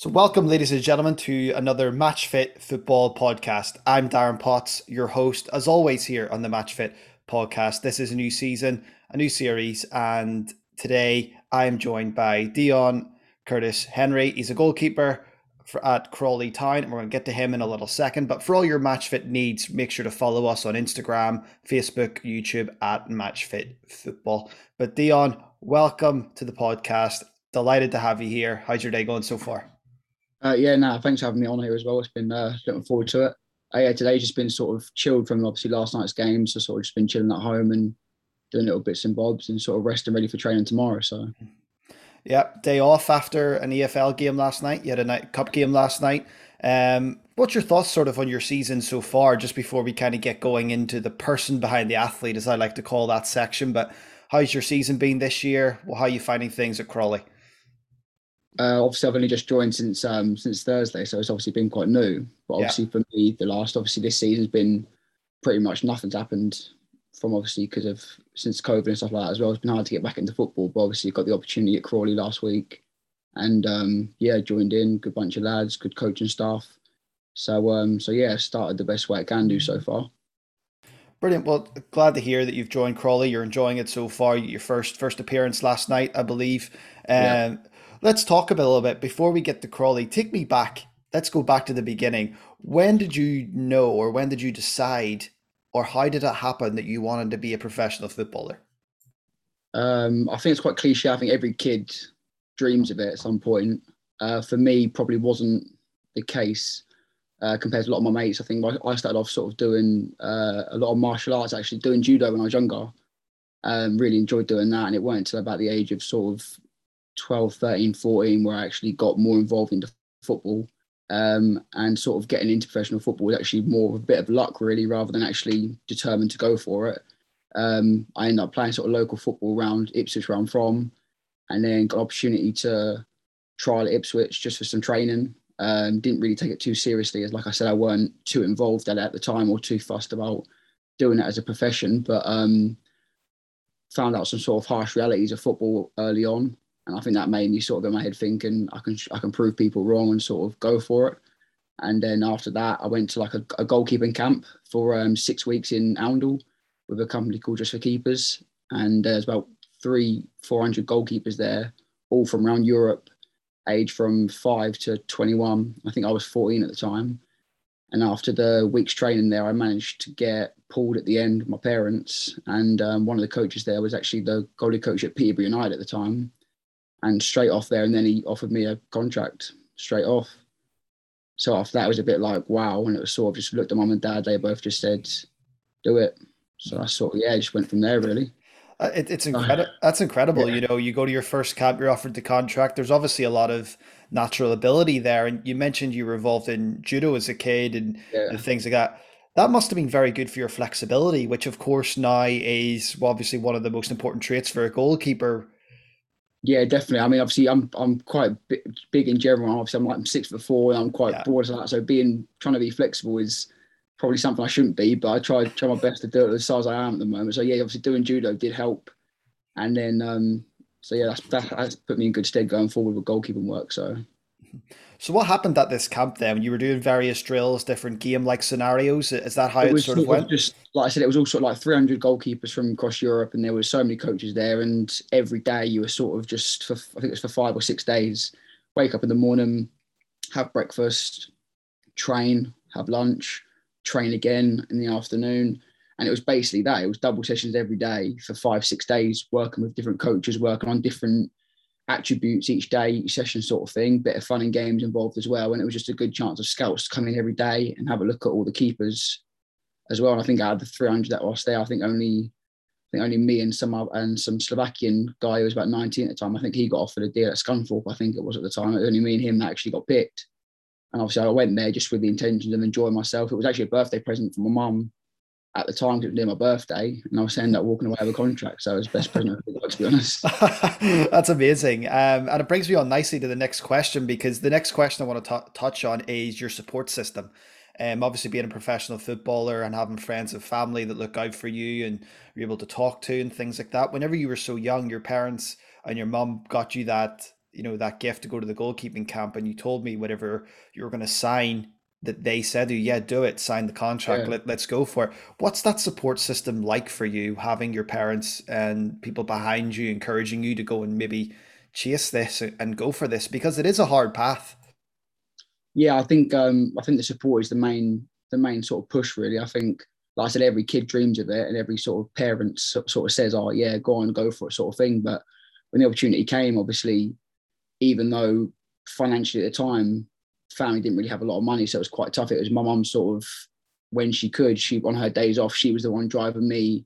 So, welcome, ladies and gentlemen, to another Match Fit Football podcast. I'm Darren Potts, your host, as always, here on the Match Fit podcast. This is a new season, a new series, and today I am joined by Dion Curtis Henry. He's a goalkeeper for, at Crawley Town, and we're going to get to him in a little second. But for all your Match Fit needs, make sure to follow us on Instagram, Facebook, YouTube at Match Fit Football. But Dion, welcome to the podcast. Delighted to have you here. How's your day going so far? Uh, yeah, no, thanks for having me on here as well. It's been uh, looking forward to it. Uh, yeah, today's just been sort of chilled from obviously last night's game, so sort of just been chilling at home and doing little bits and bobs and sort of resting ready for training tomorrow. So, yeah, day off after an EFL game last night. You had a night cup game last night. Um, what's your thoughts sort of on your season so far? Just before we kind of get going into the person behind the athlete, as I like to call that section. But how's your season been this year? Well, how are you finding things at Crawley? Uh, obviously, I've only just joined since um, since Thursday, so it's obviously been quite new. But obviously, yeah. for me, the last obviously this season's been pretty much nothing's happened from obviously because of since COVID and stuff like that as well. It's been hard to get back into football, but obviously got the opportunity at Crawley last week, and um, yeah, joined in. Good bunch of lads, good coaching staff. So um, so yeah, started the best way I can do so far. Brilliant. Well, glad to hear that you've joined Crawley. You're enjoying it so far. Your first first appearance last night, I believe. Um, yeah let's talk a little bit before we get to Crawley. Take me back. Let's go back to the beginning. When did you know, or when did you decide, or how did it happen that you wanted to be a professional footballer? Um, I think it's quite cliche. I think every kid dreams of it at some point. Uh, for me, probably wasn't the case uh, compared to a lot of my mates. I think I started off sort of doing uh, a lot of martial arts, actually doing judo when I was younger. Um, really enjoyed doing that, and it weren't until about the age of sort of 12, 13, 14, where I actually got more involved into football. Um, and sort of getting into professional football was actually more of a bit of luck, really, rather than actually determined to go for it. Um, I ended up playing sort of local football around Ipswich, where I'm from, and then got opportunity to trial at Ipswich just for some training. Um, didn't really take it too seriously, as like I said, I weren't too involved at it at the time or too fussed about doing it as a profession. But um, found out some sort of harsh realities of football early on, and I think that made me sort of in my head thinking I can I can prove people wrong and sort of go for it. And then after that, I went to like a, a goalkeeping camp for um, six weeks in Oundle with a company called Just for Keepers, and there's about three, four hundred goalkeepers there, all from around Europe, age from five to twenty-one. I think I was fourteen at the time. And after the week's training there, I managed to get pulled at the end my parents. And um, one of the coaches there was actually the goalie coach at Peterborough United at the time and straight off there, and then he offered me a contract straight off. So after that, it was a bit like wow, and it was sort of just looked at mum and dad. They both just said, "Do it." So I sort of yeah, just went from there really. Uh, it, it's incredible. That's incredible. Yeah. You know, you go to your first camp, you're offered the contract. There's obviously a lot of natural ability there, and you mentioned you were involved in judo as a kid and, yeah. and things like that. That must have been very good for your flexibility, which of course now is obviously one of the most important traits for a goalkeeper yeah, definitely. I mean, obviously, I'm I'm quite big in general. Obviously, I'm like I'm six foot four, and I'm quite yeah. broad as that. So being trying to be flexible is probably something I shouldn't be, but I try try my best to do it as size I am at the moment. So yeah, obviously doing judo did help, and then um, so yeah, that's that, that's put me in good stead going forward with goalkeeping work. So. So what happened at this camp then? You were doing various drills, different game-like scenarios. Is that how it, it sort of went? Just like I said, it was also like 300 goalkeepers from across Europe, and there were so many coaches there. And every day you were sort of just for I think it was for five or six days. Wake up in the morning, have breakfast, train, have lunch, train again in the afternoon, and it was basically that. It was double sessions every day for five six days, working with different coaches, working on different attributes each day, each session sort of thing. Bit of fun and games involved as well. And it was just a good chance of scouts to come in every day and have a look at all the keepers as well. And I think out of the 300 that was there, I think only I think only me and some and some Slovakian guy who was about 19 at the time. I think he got offered a deal at Scunthorpe. I think it was at the time. It was only me and him that actually got picked. And obviously, I went there just with the intentions of enjoying myself. It was actually a birthday present for my mum at the time, it was near my birthday, and I was ended up walking away with a contract. So it was best present I got, to be honest. That's amazing. Um, and it brings me on nicely to the next question because the next question I want to t- touch on is your support system. Um, obviously, being a professional footballer and having friends and family that look out for you and you're able to talk to and things like that. Whenever you were so young, your parents and your mum got you that you know that gift to go to the goalkeeping camp, and you told me whatever you were going to sign that they said, yeah, do it, sign the contract, yeah. let, let's go for it. What's that support system like for you, having your parents and people behind you encouraging you to go and maybe chase this and go for this because it is a hard path. Yeah, I think um, I think the support is the main the main sort of push really. I think like I said, every kid dreams of it, and every sort of parent sort of says, "Oh yeah, go on, go for it," sort of thing. But when the opportunity came, obviously, even though financially at the time, family didn't really have a lot of money, so it was quite tough. It was my mum sort of when she could, she on her days off, she was the one driving me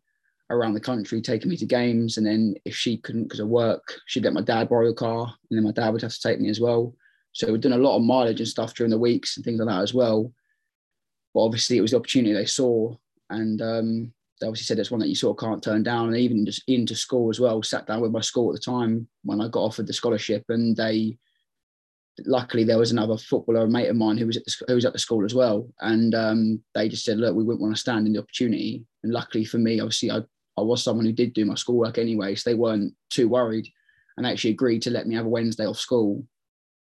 around the country, taking me to games. And then if she couldn't because of work, she'd let my dad borrow the car, and then my dad would have to take me as well. So we've done a lot of mileage and stuff during the weeks and things like that as well. But obviously, it was the opportunity they saw, and um, they obviously said it's one that you sort of can't turn down. And even just into school as well, sat down with my school at the time when I got offered the scholarship, and they luckily there was another footballer, mate of mine who was at the, who was at the school as well, and um, they just said, look, we wouldn't want to stand in the opportunity. And luckily for me, obviously, I I was someone who did do my schoolwork anyway, so they weren't too worried, and actually agreed to let me have a Wednesday off school,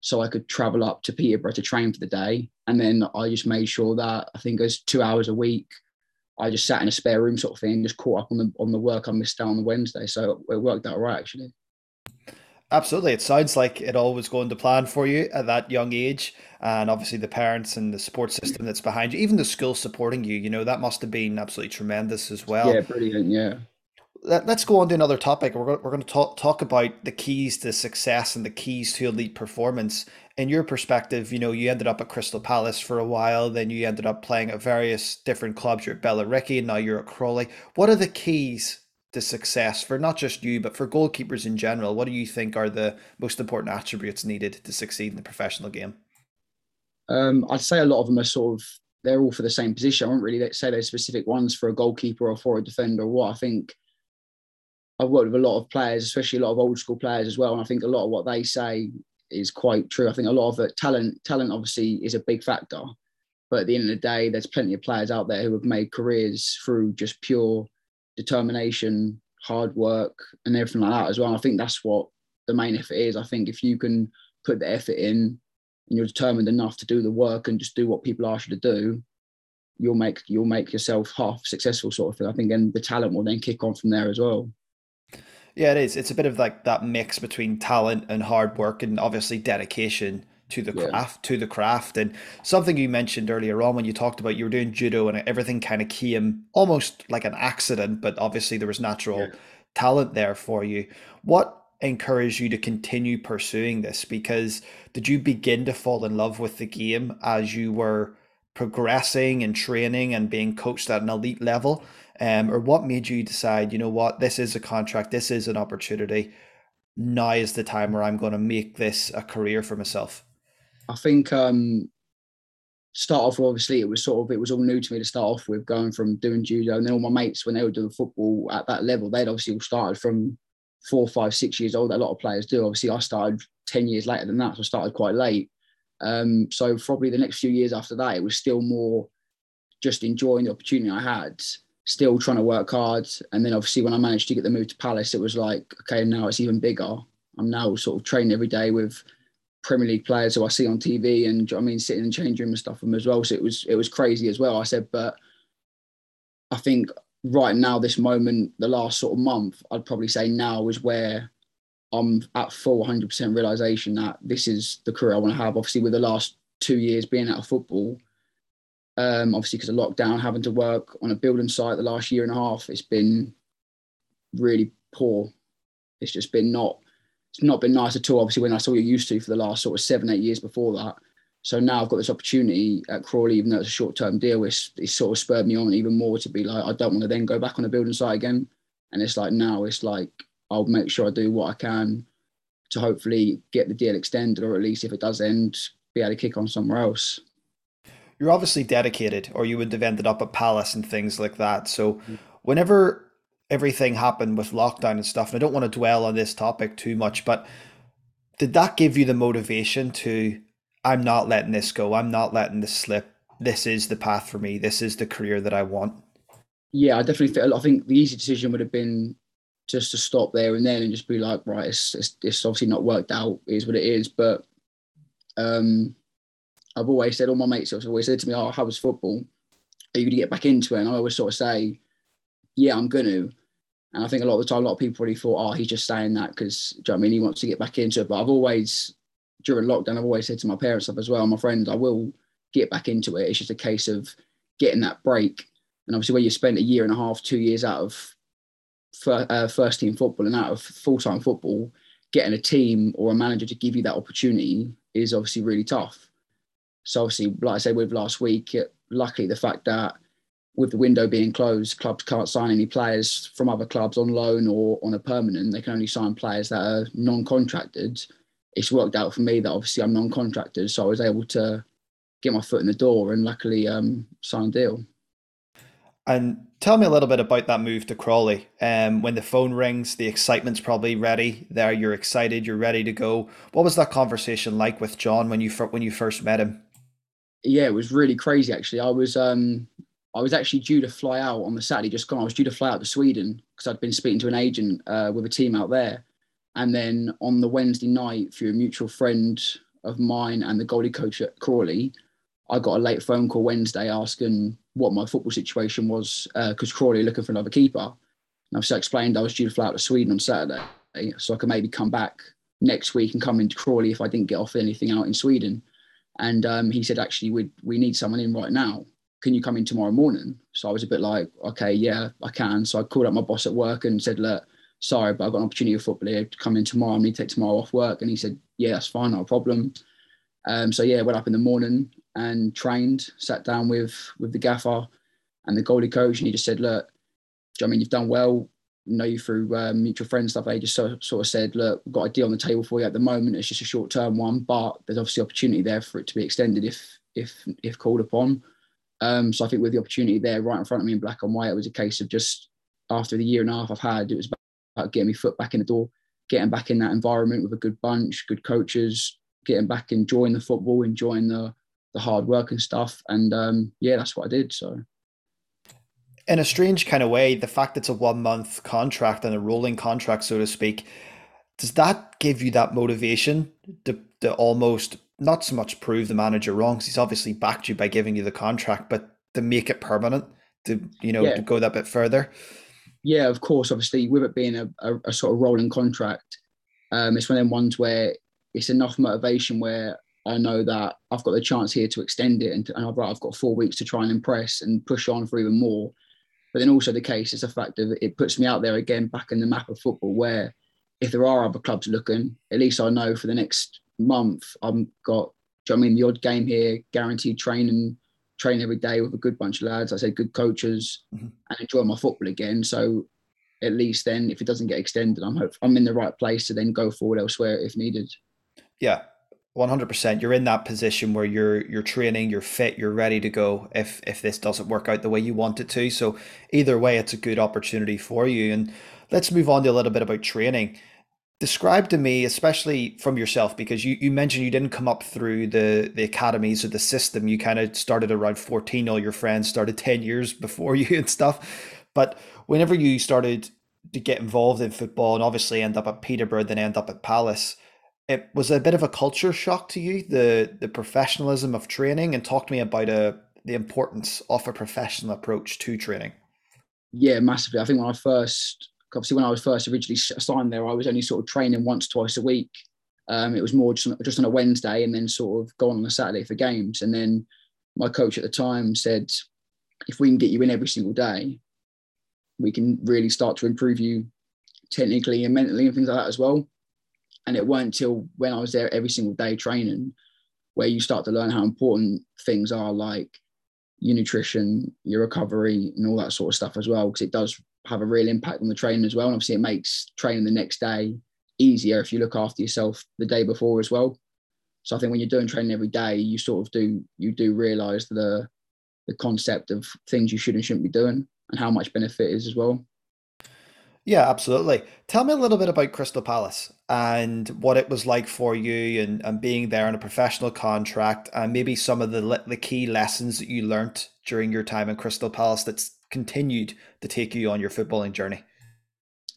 so I could travel up to Peterborough to train for the day, and then I just made sure that I think it was two hours a week. I just sat in a spare room sort of thing, just caught up on the on the work I missed out on the Wednesday, so it worked out right actually. Absolutely. It sounds like it all was going to plan for you at that young age. And obviously, the parents and the support system that's behind you, even the school supporting you, you know, that must have been absolutely tremendous as well. Yeah, brilliant. Yeah. Let, us go on to another topic. We're going, we're going to talk, talk about the keys to success and the keys to elite performance. In your perspective, you know, you ended up at Crystal Palace for a while, then you ended up playing at various different clubs. You're at Billericay, and now you're at Crawley. What are the keys to success for not just you, but for goalkeepers in general? What do you think are the most important attributes needed to succeed in the professional game? Um, I'd say a lot of them are sort of they're all for the same position. I won't really say those specific ones for a goalkeeper or for a defender or what. I think I've worked with a lot of players, especially a lot of old school players as well, and I think a lot of what they say is quite true. I think a lot of it, talent, talent obviously is a big factor, but at the end of the day, there's plenty of players out there who have made careers through just pure determination, hard work, and everything like that as well. And I think that's what the main effort is. I think if you can put the effort in and you're determined enough to do the work and just do what people ask you to do, you'll make you'll make yourself half successful sort of thing. I think then the talent will then kick on from there as well. Yeah, it is. It's a bit of like that mix between talent and hard work and obviously dedication to the craft yeah. to the craft. And something you mentioned earlier on when you talked about you were doing judo and everything kind of came almost like an accident but obviously there was natural yeah. talent there for you. What encouraged you to continue pursuing this? Because did you begin to fall in love with the game as you were progressing and training and being coached at an elite level? Um, or what made you decide you know what? This is a contract. This is an opportunity. Now is the time where i'm going to make this a career for myself I think um, start off obviously it was sort of it was all new to me to start off with going from doing judo and then all my mates when they were doing football at that level they'd obviously all started from four five six years old a lot of players do. Obviously I started 10 years later than that so I started quite late. Um, so probably the next few years after that it was still more just enjoying the opportunity I had still trying to work hard. And then obviously when I managed to get the move to Palace it was like okay now it's even bigger. I'm now sort of training every day with Premier League players who I see on TV and I mean sitting in the change room and stuff them as well. So it was it was crazy as well. I said, but I think right now, this moment, the last sort of month, I'd probably say now is where I'm at full 100% realization that this is the career I want to have. Obviously, with the last two years being out of football, um, obviously because of lockdown, having to work on a building site the last year and a half, it's been really poor. It's just been not it's not been nice at all. Obviously, when I saw you used to for the last sort of seven, eight years before that. So now I've got this opportunity at Crawley, even though it's a short term deal, it's, it's sort of spurred me on even more to be like, I don't want to then go back on the building site again. And it's like now it's like, I'll make sure I do what I can to hopefully get the deal extended, or at least if it does end, be able to kick on somewhere else. You're obviously dedicated, or you would have ended up at Palace and things like that. So, mm. whenever everything happened with lockdown and stuff, and I don't want to dwell on this topic too much, but did that give you the motivation to I'm not letting this go, I'm not letting this slip. This is the path for me. This is the career that I want. Yeah, I definitely feel I think the easy decision would have been just to stop there and then and just be like, right, it's it's, it's obviously not worked out, is what it is. But um, I've always said, all my mates have always said to me, "Oh, how was football? Are you going to get back into it?" And I always sort of say, "Yeah, I'm going to." And I think a lot of the time, a lot of people probably thought, "Oh, he's just saying that because you know I mean he wants to get back into it." But I've always, during lockdown, I've always said to my parents stuff as well, my friends, I will get back into it. It's just a case of getting that break. And obviously, when you spent a year and a half, two years out of uh, first team football and out of full time football, getting a team or a manager to give you that opportunity is obviously really tough. So obviously, like I said with last week, luckily the fact that with the window being closed, clubs can't sign any players from other clubs on loan or on a permanent. They can only sign players that are non-contracted. It's worked out for me that obviously I'm non-contracted, so I was able to get my foot in the door and luckily um, sign a deal. And tell me a little bit about that move to Crawley. Um, when the phone rings, the excitement's probably ready. There, you're excited, you're ready to go. What was that conversation like with John when you when you first met him? Yeah, it was really crazy. Actually, I was um, I was actually due to fly out on the Saturday just gone. I was due to fly out to Sweden because I'd been speaking to an agent uh, with a team out there, and then on the Wednesday night, through a mutual friend of mine and the goalie coach at Crawley, I got a late phone call Wednesday asking what my football situation was because uh, Crawley looking for another keeper. And I've so explained I was due to fly out to Sweden on Saturday, so I could maybe come back next week and come into Crawley if I didn't get off anything out in Sweden. And um, he said, actually, we we need someone in right now. Can you come in tomorrow morning? So I was a bit like, okay, yeah, I can. So I called up my boss at work and said, look, sorry, but I've got an opportunity of football here to come in tomorrow. I need to take tomorrow off work. And he said, yeah, that's fine, no problem. Um, so yeah, went up in the morning and trained, sat down with with the gaffer and the goalie coach, and he just said, "Look, I mean, you've done well. know you through um, mutual friends stuff." They just sort, sort of said, "Look, we've got a deal on the table for you at the moment. It's just a short term one, but there's obviously opportunity there for it to be extended if if if called upon." Um, so I think with the opportunity there right in front of me in black and white, it was a case of just after the year and a half I've had, it was about getting my foot back in the door, getting back in that environment with a good bunch, good coaches, getting back enjoying the football, enjoying the the hard work and stuff. And um, yeah, that's what I did. So. In a strange kind of way, the fact it's a one month contract and a rolling contract, so to speak, does that give you that motivation to, to almost not so much prove the manager wrong because he's obviously backed you by giving you the contract, but to make it permanent, to you know, yeah. to go that bit further? Yeah, of course. Obviously, with it being a, a, a sort of rolling contract, um, it's one of them ones where it's enough motivation where I know that I've got the chance here to extend it, and, and I've, I've got four weeks to try and impress and push on for even more. But then also the case is the fact that it puts me out there again back in the map of football, where if there are other clubs looking, at least I know for the next month I've got. I mean the odd game here, guaranteed training, train every day with a good bunch of lads. I say good coaches, mm-hmm. and enjoy my football again. So at least then, if it doesn't get extended, I'm hope I'm in the right place to then go forward elsewhere if needed. Yeah, 100% you're in that position where you're you're training you're fit you're ready to go if if this doesn't work out the way you want it to so either way it's a good opportunity for you and let's move on to a little bit about training describe to me especially from yourself because you, you mentioned you didn't come up through the the academies or the system. You kind of started around 14 all your friends started 10 years before you and stuff. But whenever you started to get involved in football and obviously end up at peterborough then end up at palace it was a bit of a culture shock to you the the professionalism of training? And talk to me about a uh, the importance of a professional approach to training. Yeah massively. I think when i first obviously when i was first originally assigned there i was only sort of training once twice a week. Um, it was more just, just on a wednesday and then sort of going on a saturday for games. And then my coach at the time said if we can get you in every single day we can really start to improve you technically and mentally and things like that as well. And it weren't till when I was there every single day training where you start to learn how important things are like your nutrition, your recovery, and all that sort of stuff as well, because it does have a real impact on the training as well. And obviously, it makes training the next day easier if you look after yourself the day before as well. So I think when you're doing training every day, you sort of do you do realize the the concept of things you should and shouldn't be doing and how much benefit is as well. Yeah, absolutely. Tell me a little bit about Crystal Palace and what it was like for you and, and being there on a professional contract and maybe some of the the key lessons that you learnt during your time in Crystal Palace that's continued to take you on your footballing journey.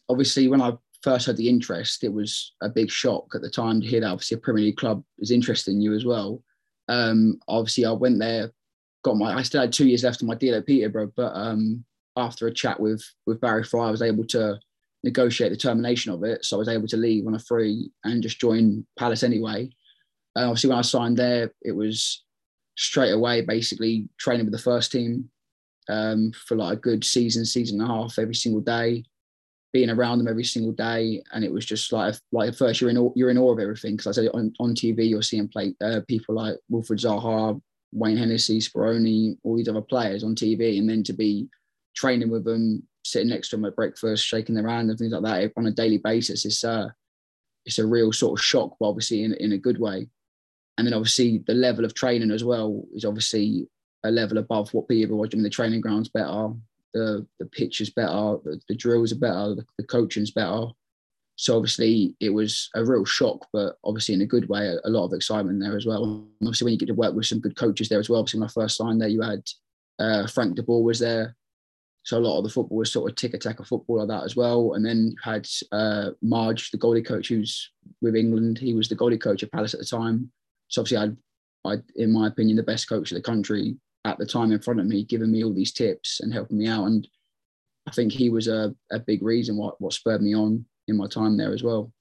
obviously when I first had the interest, it was a big shock at the time to hear that obviously a Premier League club is interested in you as well. Um, obviously, I went there, got my. I still had two years left on my deal at Peterborough, but um, after a chat with with Barry Fry, I was able to negotiate the termination of it. So I was able to leave on a free and just join Palace anyway. And obviously, when I signed there, it was straight away basically training with the first team um, for like a good season, season and a half every single day, being around them every single day, and it was just like like at first you're in you're in awe of everything because I said on, on TV you're seeing play uh, people like Wilfried Zaha, Wayne Hennessy, Speroni, all these other players on TV, and then to be training with them, sitting next to them at breakfast, shaking their hand and things like that on a daily basis, it's uh, it's a real sort of shock, but obviously in, in a good way. And then obviously the level of training as well is obviously a level above what people watch. I mean, the training ground's better, the the pitch is better, the, the drills are better, the, the coaching's better. So obviously it was a real shock, but obviously in a good way, a, a, lot of excitement there as well. And obviously when you get to work with some good coaches there as well. Obviously I first signed there, you had uh, Frank de Boer was there. So a lot of the football was sort of tiki taka of football like that as well. And then you had uh, Marge, the goalie coach, who's with England. He was the goalie coach at Palace at the time. So obviously, I, I, in my opinion, the best coach of the country at the time in front of me, giving me all these tips and helping me out. And I think he was a, a big reason what what spurred me on in my time there as well.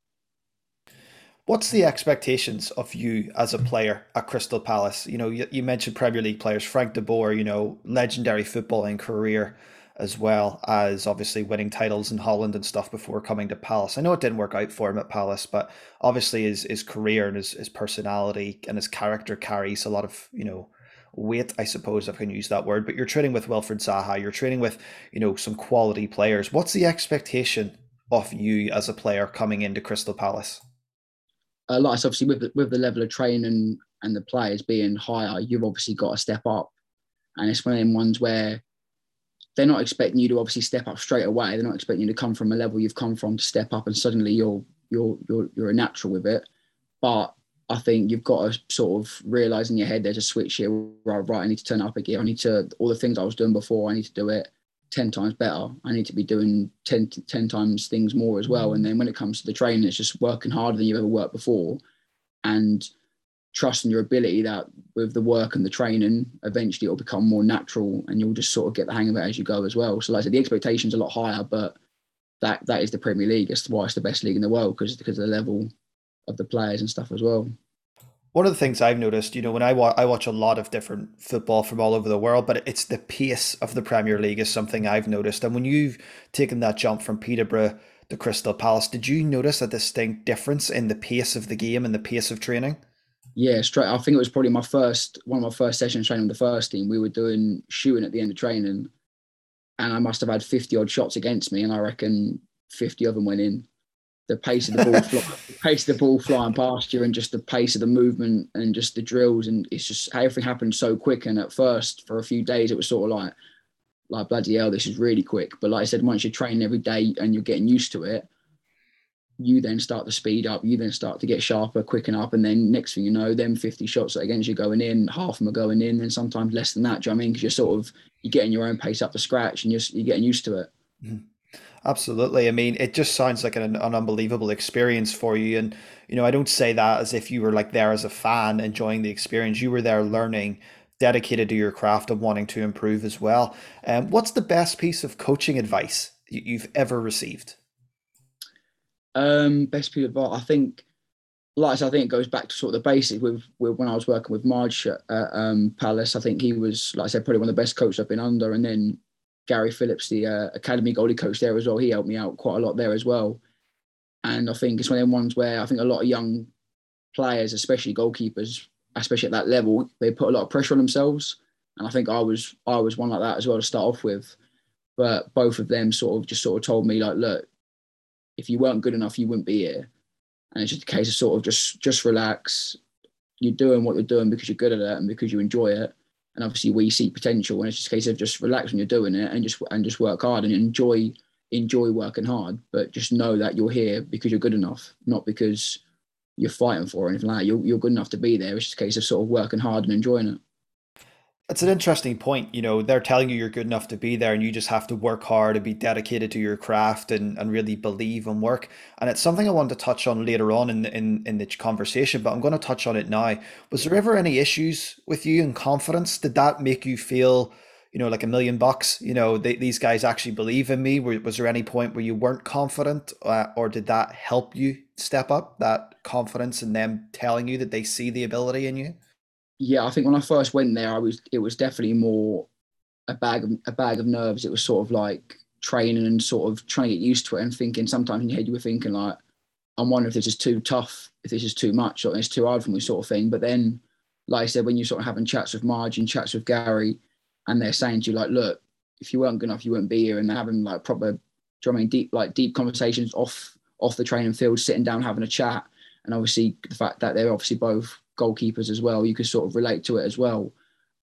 What's the expectations of you as a player at Crystal Palace? You know, you, you mentioned Premier League players, Frank de Boer, you know, legendary footballing career as well as obviously winning titles in Holland and stuff before coming to Palace. I know it didn't work out for him at Palace, but obviously his his career and his, his personality and his character carries a lot of, you know, weight, I suppose if I can use that word. But you're training with Wilfried Zaha, you're training with, you know, some quality players. What's the expectation of you as a player coming into Crystal Palace? Uh, like obviously with the, with the level of training and the players being higher, you've obviously got to step up. And it's one of them ones where they're not expecting you to obviously step up straight away. They're not expecting you to come from a level you've come from to step up and suddenly you're you're you're you're a natural with it. But I think you've got to sort of realize in your head there's a switch here. Right, right. I need to turn up a gear. I need to all the things I was doing before. I need to do it ten times better. I need to be doing 10, 10 times things more as well. Mm. And then when it comes to the training, it's just working harder than you've ever worked before, and trust in your ability that with the work and the training, eventually it'll become more natural and you'll just sort of get the hang of it as you go as well. So like I said, the expectation's are a lot higher, but that that is the Premier League. It's why it's the best league in the world because because of the level of the players and stuff as well. One of the things I've noticed, you know, when I, wa- I watch a lot of different football from all over the world, but it's the pace of the Premier League is something I've noticed. And when you've taken that jump from Peterborough to Crystal Palace, did you notice a distinct difference in the pace of the game and the pace of training? yeah, straight. I think it was probably my first one of my first sessions training with the first team. We were doing shooting at the end of training, and I must have had fifty odd shots against me, and I reckon fifty of them went in. The pace of the ball, fly, the pace of the ball flying past you, and just the pace of the movement, and just the drills, and it's just everything happened so quick. And at first, for a few days, it was sort of like, like bloody hell, this is really quick. But like I said, once you're training every day and you're getting used to it, you then start to speed up, you then start to get sharper, quicken up, and then next thing you know, them 50 shots against you going in, half of them are going in, and sometimes less than that. Do you know I mean? Because you're sort of you're getting your own pace up to scratch and you're, you're getting used to it. Mm-hmm. Absolutely. I mean, it just sounds like an, an unbelievable experience for you. And, you know, I don't say that as if you were like there as a fan enjoying the experience. You were there learning, dedicated to your craft and wanting to improve as well. Um, what's the best piece of coaching advice you've ever received? Um, best piece of advice, I think, like I, said, I think it goes back to sort of the basics with, with when I was working with Marge at um, Palace. I think he was, like I said, probably one of the best coaches I've been under. And then Gary Phillips, the uh, academy goalie coach there as well, he helped me out quite a lot there as well. And I think it's one of them ones where I think a lot of young players, especially goalkeepers, especially at that level, they put a lot of pressure on themselves. And I think I was I was one like that as well to start off with. But both of them sort of just sort of told me like, look, if you weren't good enough, you wouldn't be here. And it's just a case of sort of just just relax. You're doing what you're doing because you're good at it and because you enjoy it. And obviously we see potential, and it's just a case of just relax when you're doing it and just and just work hard and enjoy enjoy working hard. But just know that you're here because you're good enough, not because you're fighting for or anything like that. You're, you're good enough to be there. It's just a case of sort of working hard and enjoying it It's an interesting point. You know, they're telling you you're good enough to be there and you just have to work hard and be dedicated to your craft and, and really believe and work. And it's something I want to touch on later on in, in, in the conversation, but I'm going to touch on it now. Was there ever any issues with you and confidence? Did that make you feel, you know, like a million bucks? You know, they, these guys actually believe in me. Was there any point where you weren't confident uh, or did that help you step up, that confidence in them telling you that they see the ability in you? Yeah, I think when I first went there, I was it was definitely more a bag of a bag of nerves. It was sort of like training and sort of trying to get used to it and thinking sometimes in your head you were thinking like, I'm wondering if this is too tough, if this is too much, or it's too hard for me, sort of thing. But then, like I said, when you're sort of having chats with Marge and chats with Gary, and they're saying to you like, look, if you weren't good enough, you wouldn't be here, and they're having like proper, do you I mean, deep like deep conversations off off the training field, sitting down having a chat, and obviously the fact that they're obviously both goalkeepers as well, you could sort of relate to it as well.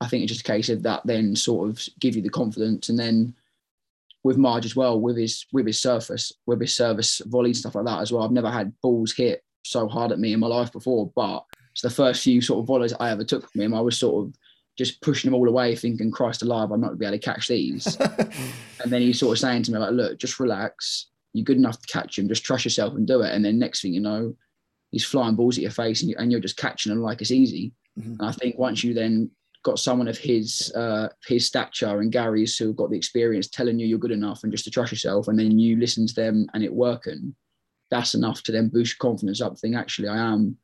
I think it's just a case of that then sort of give you the confidence and then with Marge as well, with his with his surface, with his service volley and stuff like that as well. I've never had balls hit so hard at me in my life before, but it's the first few sort of volleys I ever took from him. I was sort of just pushing them all away, thinking, Christ alive, I'm not gonna be able to catch these. and then he's sort of saying to me, like, look, just relax. You're good enough to catch him, just trust yourself and do it. And then next thing you know, he's flying balls at your face and, you, and you're just catching them like it's easy. Mm-hmm. And I think once you then got someone of his uh, his stature and Gary's who got the experience telling you you're good enough and just to trust yourself, and then you listen to them and it working, that's enough to then boost your confidence up. Think actually, I am,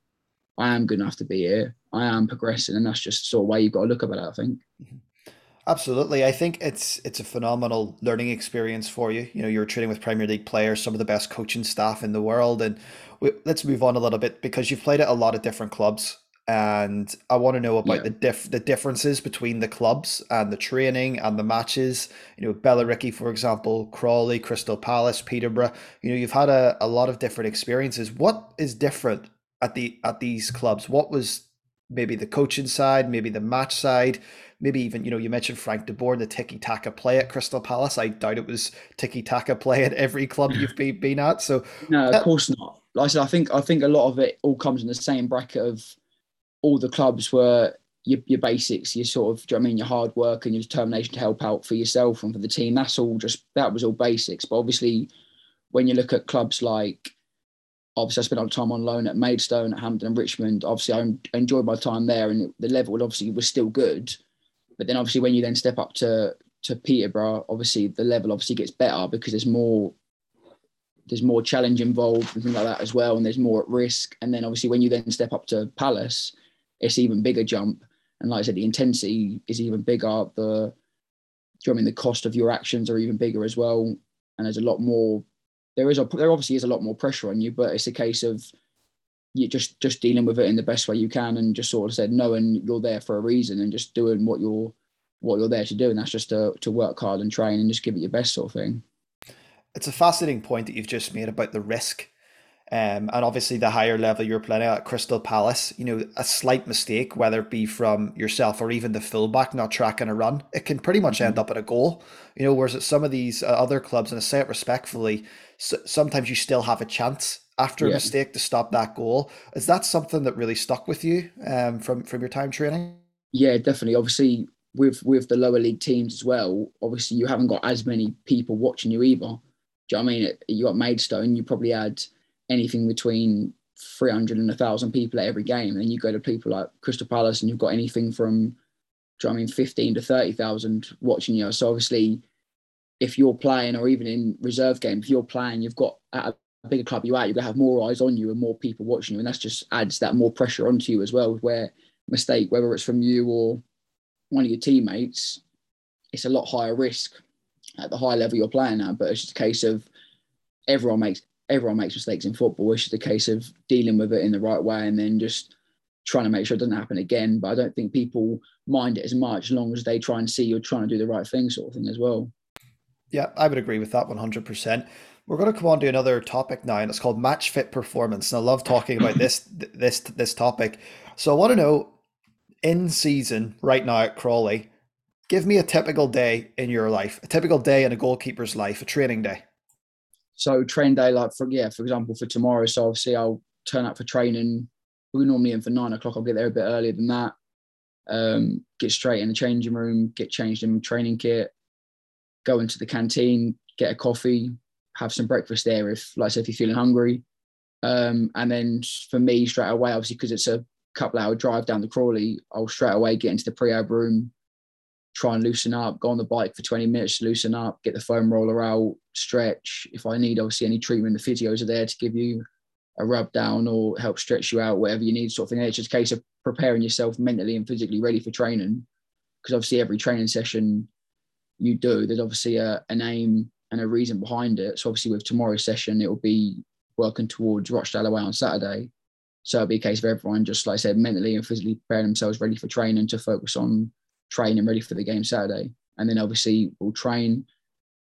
I am good enough to be here. I am progressing, and that's just sort of way you've got to look about it. I think. Mm-hmm. Absolutely. I think it's it's a phenomenal learning experience for you. You know, you're training with Premier League players, some of the best coaching staff in the world, and we, let's move on a little bit because you've played at a lot of different clubs, and I want to know about yeah. the diff the differences between the clubs and the training and the matches. You know, Billericay, for example, Crawley, Crystal Palace, Peterborough. You know, you've had a, a lot of different experiences. What is different at the at these clubs? What was maybe the coaching side, maybe the match side? maybe even you know you mentioned Frank de Boer the tiki taka play at Crystal Palace. I doubt it was tiki taka play at every club you've been, been at. So no, of course not. Like I said, I think I think a lot of it all comes in the same bracket of all the clubs were your, your basics, your sort of, I mean, your hard work and your determination to help out for yourself and for the team. That's all just that was all basics. But obviously, when you look at clubs like obviously I spent a lot of time on loan at Maidstone, at Hampton and Richmond. Obviously, I enjoyed my time there, and the level obviously was still good. But then obviously when you then step up to to Peterborough, obviously the level obviously gets better because there's more there's more challenge involved and things like that as well, and there's more at risk. And then obviously when you then step up to Palace, it's even bigger jump. And like I said, the intensity is even bigger. The you know I mean the cost of your actions are even bigger as well. And there's a lot more. There is a there obviously is a lot more pressure on you, but it's a case of you just just dealing with it in the best way you can and just sort of said knowing you're there for a reason and just doing what you're what you're there to do and that's just to, to work hard and train and just give it your best sort of thing it's a fascinating point that you've just made about the risk um, and obviously the higher level you're playing at Crystal Palace, you know, a slight mistake, whether it be from yourself or even the fullback not tracking a run, it can pretty much end mm-hmm. up at a goal. You know, whereas at some of these uh, other clubs, and I say it respectfully, so, sometimes you still have a chance after yeah. a mistake to stop that goal. Is that something that really stuck with you um, from from your time training? Yeah, definitely. Obviously, with with the lower league teams as well. Obviously, you haven't got as many people watching you either. Do you know what I mean? You got Maidstone. You probably had anything between 300 and 1,000 people at every game. And you go to people like Crystal Palace and you've got anything from, do you know I mean, 15 to 30,000 watching you. So obviously, if you're playing or even in reserve games, if you're playing, you've got at a bigger club you are, you're gonna have more eyes on you and more people watching you, and that's just adds that more pressure onto you as well. Where mistake, whether it's from you or one of your teammates, it's a lot higher risk at the high level you're playing at. But it's just a case of everyone makes everyone makes mistakes in football. It's just a case of dealing with it in the right way and then just trying to make sure it doesn't happen again. But I don't think people mind it as much as long as they try and see you're trying to do the right thing, sort of thing as well. Yeah, I would agree with that 100%. We're going to come on to another topic now, and it's called match fit performance. And I love talking about this this this topic. So I want to know, in season right now at Crawley, give me a typical day in your life, a typical day in a goalkeeper's life, a training day. So train day, like for yeah, for example, for tomorrow. So obviously I'll turn up for training. We're normally in for nine o'clock. I'll get there a bit earlier than that. um, get straight in the changing room, get changed in training kit, go into the canteen, get a coffee, have some breakfast there if, like I said, if you're feeling hungry. Um, and then for me, straight away, obviously, because it's a couple hour drive down the Crawley, I'll straight away get into the prehab room, try and loosen up, go on the bike for 20 minutes, loosen up, get the foam roller out, stretch. If I need, obviously, any treatment, the physios are there to give you a rub down or help stretch you out, whatever you need, sort of thing. It's just a case of preparing yourself mentally and physically ready for training. Because obviously, every training session you do, there's obviously a, aim and a reason behind it. So, obviously, with tomorrow's session, it will be working towards Rochdale away on Saturday. So, it'll be a case of everyone just, like I said, mentally and physically preparing themselves ready for training to focus on training ready for the game Saturday. And then, obviously, we'll train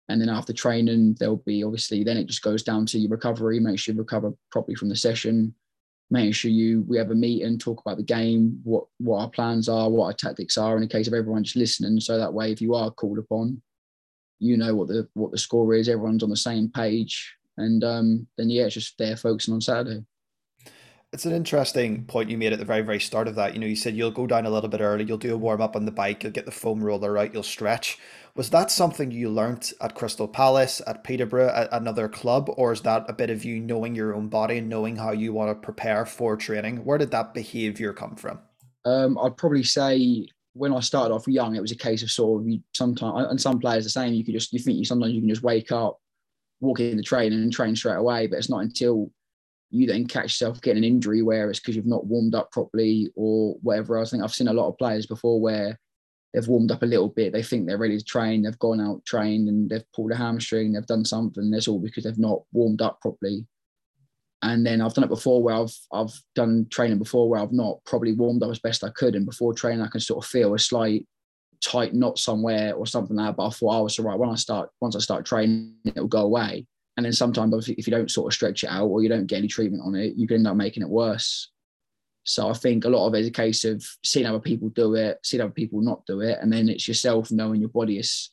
and then after training, there'll be obviously then it just goes down to your recovery. Make sure you recover properly from the session. Make sure you we have a meeting, talk about the game, what what our plans are, what our tactics are, in the case of everyone just listening. So that way, if you are called upon, you know what the what the score is. Everyone's on the same page, and um, then yeah, it's just there focusing on Saturday. It's an interesting point you made at the very, very start of that. You know, you said you'll go down a little bit early, you'll do a warm up on the bike, you'll get the foam roller out, you'll stretch. Was that something you learnt at Crystal Palace, at Peterborough, at another club, or is that a bit of you knowing your own body and knowing how you want to prepare for training? Where did that behaviour come from? Um, I'd probably say when I started off young, it was a case of sort of you sometimes, and some players the same. You could just you think you sometimes you can just wake up, walk in the train and train straight away, but it's not until you then catch yourself getting an injury where it's because you've not warmed up properly or whatever else. I think I've seen a lot of players before where they've warmed up a little bit, they think they're ready to train, they've gone out trained and they've pulled a hamstring, they've done something. That's all because they've not warmed up properly. And then I've done it before where I've I've done training before where I've not probably warmed up as best I could, and before training I can sort of feel a slight tight knot somewhere or something like that. But I thought oh, I was all right. When I start once I start training, it'll go away. And then sometimes, if you don't sort of stretch it out or you don't get any treatment on it, you can end up making it worse. So I think a lot of it is a case of seeing other people do it, seeing other people not do it, and then it's yourself knowing your body is.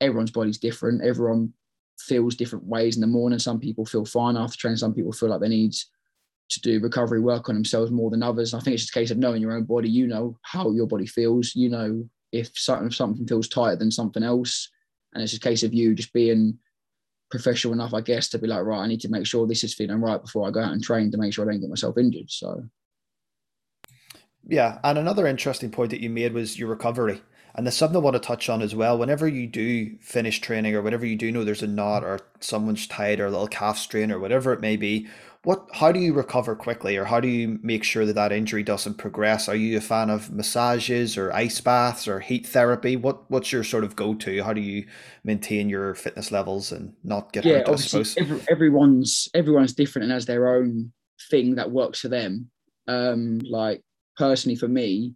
Everyone's body's different. Everyone feels different ways in the morning. Some people feel fine after training. Some people feel like they need to do recovery work on themselves more than others. I think it's just a case of knowing your own body. You know how your body feels. You know if something if something feels tighter than something else, and it's a case of you just being professional enough, I guess, to be like, right, I need to make sure this is feeling right before I go out and train to make sure I don't get myself injured. So, yeah, and another interesting point that you made was your recovery. And there's something I want to touch on as well. Whenever you do finish training or whatever you do know there's a knot or someone's tied or a little calf strain or whatever it may be, what how do you recover quickly or how do you make sure that that injury doesn't progress? Are you a fan of massages or ice baths or heat therapy? What what's your sort of go-to? How do you maintain your fitness levels and not get yeah, hurt i suppose every, everyone's everyone's different and has their own thing that works for them. Um like personally for me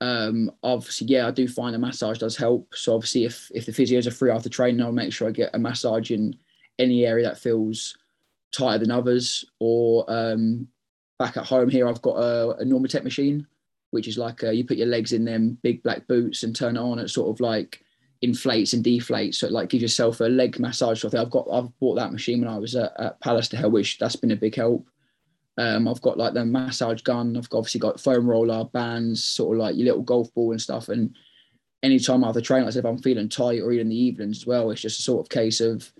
um obviously yeah i do find a massage does help so obviously if if the physios are free after training i'll make sure i get a massage in any area that feels tighter than others. Or um, back at home here, I've got a, a Normatec machine, which is like a, uh, you put your legs in them big black boots and turn it on. It sort of like inflates and deflates, so it like gives yourself a leg massage. So I think I've got I've bought that machine when I was at, at Palace to Hell, which that's been a big help. Um, I've got like the massage gun. I've got, obviously got foam roller bands, sort of like your little golf ball and stuff. And anytime after training, like I said, if I'm feeling tight or even in the evenings as well, it's just a sort of case of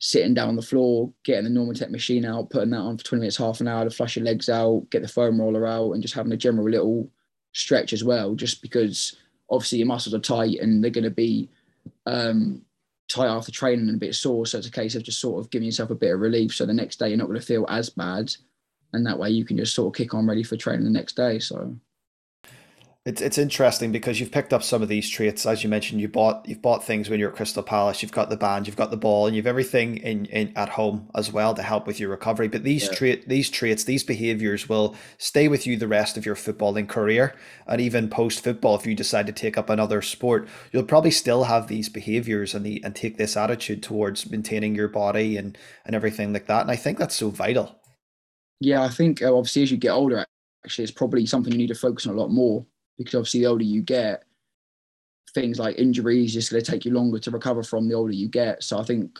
sitting down on the floor, getting the Normatec machine out, putting that on for 20 minutes, half an hour to flush your legs out, get the foam roller out, and just having a general little stretch as well, just because obviously your muscles are tight and they're going to be um, tight after training and a bit sore. So it's a case of just sort of giving yourself a bit of relief. So the next day you're not going to feel as bad. And that way you can just sort of kick on ready for training the next day. So it's it's interesting because you've picked up some of these traits, as you mentioned. You bought you've bought things when you're at Crystal Palace. You've got the band, you've got the ball, and you've everything in, in at home as well to help with your recovery. But these yeah. trait these traits, these behaviors will stay with you the rest of your footballing career, and even post football. If you decide to take up another sport, you'll probably still have these behaviors and the and take this attitude towards maintaining your body and and everything like that. And I think that's so vital. Yeah, I think uh, obviously as you get older, actually, it's probably something you need to focus on a lot more because obviously the older you get, things like injuries just going to take you longer to recover from the older you get. So I think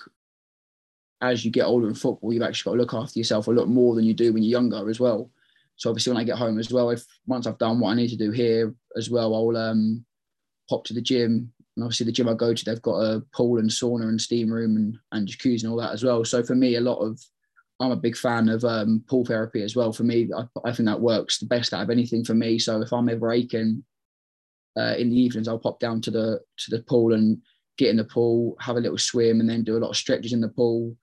as you get older in football, you've actually got to look after yourself a lot more than you do when you're younger as well. So obviously when I get home as well, if once I've done what I need to do here as well, I'll um, pop to the gym. And obviously the gym I go to, they've got a pool and sauna and steam room and, and jacuzzi and all that as well. So for me, a lot of I'm a big fan of um, pool therapy as well. For me, I, I, think that works the best out of anything for me. So if I'm ever aching uh, in the evenings, I'll pop down to the to the pool and get in the pool, have a little swim, and then do a lot of stretches in the pool.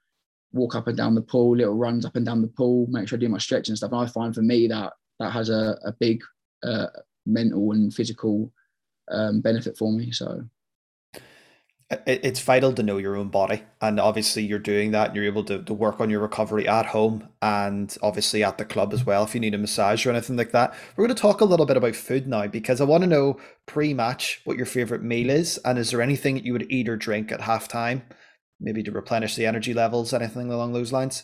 Walk up and down the pool, little runs up and down the pool. Make sure I do my stretching and stuff. And I find for me that that has a, a big uh, mental and physical um, benefit for me. So it's vital to know your own body. And obviously you're doing that and you're able to, to work on your recovery at home and obviously at the club as well if you need a massage or anything like that. We're going to talk a little bit about food now because i want to know pre-match what your favorite meal is and is there anything that you would eat or drink at halftime maybe to replenish the energy levels anything along those lines?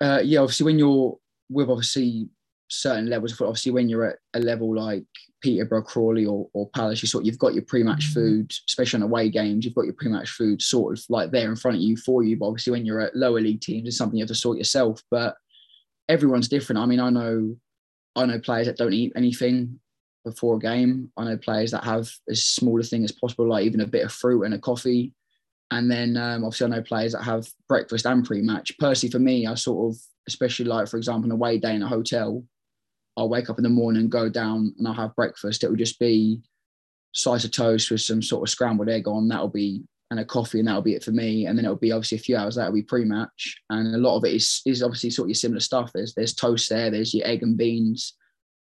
Uh, yeah obviously when you're with obviously certain levels obviously when you're at a level like Peterborough, Crawley, or, or Palace, you sort you've got your pre-match mm-hmm. food, especially on away games. You've got your pre-match food sort of like there in front of you for you. But obviously, when you're at lower league teams, it's something you have to sort yourself. But everyone's different. I mean, I know, I know players that don't eat anything before a game. I know players that have as small a thing as possible, like even a bit of fruit and a coffee. And then um, obviously, I know players that have breakfast and pre-match. Personally, for me, I sort of, especially like for example, an away day in a hotel I'll wake up in the morning, go down, and I'll have breakfast. It will just be slice of toast with some sort of scrambled egg on. That'll be and a coffee, and that'll be it for me. And then it'll be obviously a few hours. That'll be pre-match, and a lot of it is is obviously sort of your similar stuff. There's there's toast there. There's your egg and beans.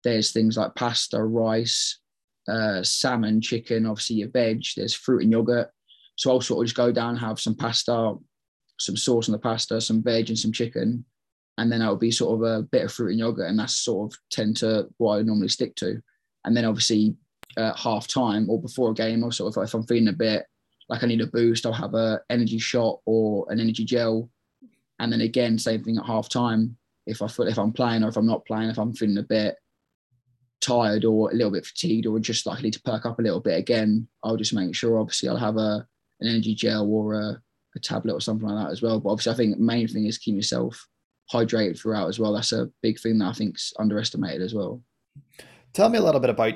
There's things like pasta, rice, uh, salmon, chicken. Obviously your veg. There's fruit and yogurt. So I'll sort of just go down, have some pasta, some sauce on the pasta, some veg, and some chicken and then it'll be sort of a bit of fruit and yogurt, and that's sort of tend to what I normally stick to. And then obviously uh, half time or before a game, or sort of if I'm feeling a bit like I need a boost, I'll have a energy shot or an energy gel, and then again same thing at half time. If I feel if I'm playing or if I'm not playing, if I'm feeling a bit tired or a little bit fatigued or just like I need to perk up a little bit again, I'll just make sure obviously I'll have a an energy gel or a, a tablet or something like that as well. But obviously I think the main thing is keep yourself hydrated throughout as well. That's a big thing that I think's underestimated as well. Tell me a little bit about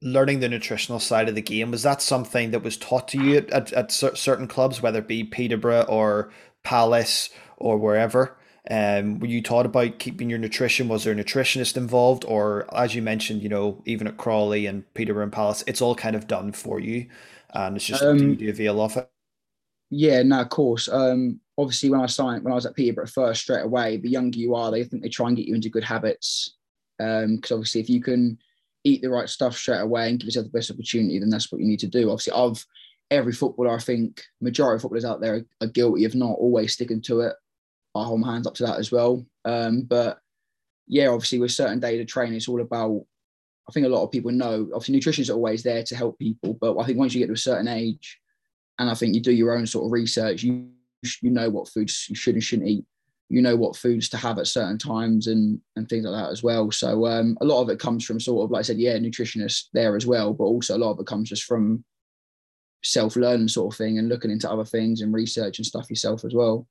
learning the nutritional side of the game. Was that something that was taught to you at, at, certain clubs, whether it be Peterborough or Palace or wherever? Um, were you taught about keeping your nutrition? Was there a nutritionist involved, or as you mentioned, you know, even at Crawley and Peterborough and Palace, it's all kind of done for you, and it's just um, you avail of it. Yeah, no, of course. Um, obviously when I signed when I was at Peterborough first straight away, the younger you are, they think they try and get you into good habits. Because um, obviously, if you can eat the right stuff straight away and give yourself the best opportunity, then that's what you need to do. Obviously, of every footballer, I think majority of footballers out there are, guilty of not always sticking to it. I hold my hands up to that as well. Um, but yeah, obviously, with certain days of training, it's all about. I think a lot of people know. Obviously, nutrition is always there to help people, but I think once you get to a certain age, and I think you do your own sort of research, you you know what foods you should and shouldn't eat. You know what foods to have at certain times and and things like that as well. So um, a lot of it comes from sort of like i said yeah nutritionists there as well but also a lot of it comes just from self-learning sort of thing and looking into other things and research and stuff yourself as well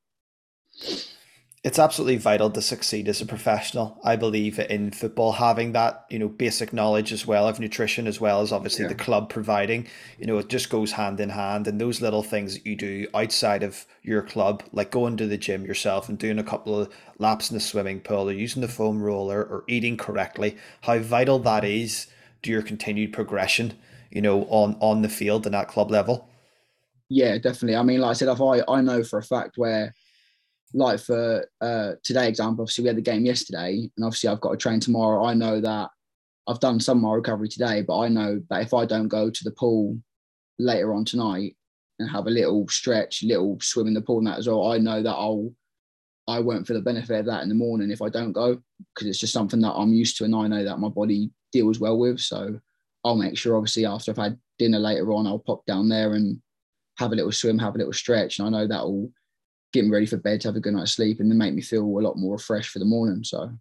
it's absolutely vital to succeed as a professional. I believe in football having that, you know, basic knowledge as well of nutrition, as well as obviously yeah. the club providing. You know, it just goes hand in hand. And those little things that you do outside of your club, like going to the gym yourself and doing a couple of laps in the swimming pool, or using the foam roller, or eating correctly, how vital that is to your continued progression. You know, on on the field and at club level. Yeah, definitely. I mean, like I said, if I I know for a fact where like for uh, today example, obviously we had the game yesterday, and obviously I've got to train tomorrow. I know that I've done some of my recovery today, but I know that if I don't go to the pool later on tonight and have a little stretch, little swim in the pool and that as well, I know that I'll I won't feel the benefit of that in the morning if I don't go because it's just something that I'm used to and I know that my body deals well with. So I'll make sure obviously after I've had dinner later on, I'll pop down there and have a little swim, have a little stretch. And I know that'll get me ready for bed to have a good night's sleep and then make me feel a lot more refreshed for the morning. So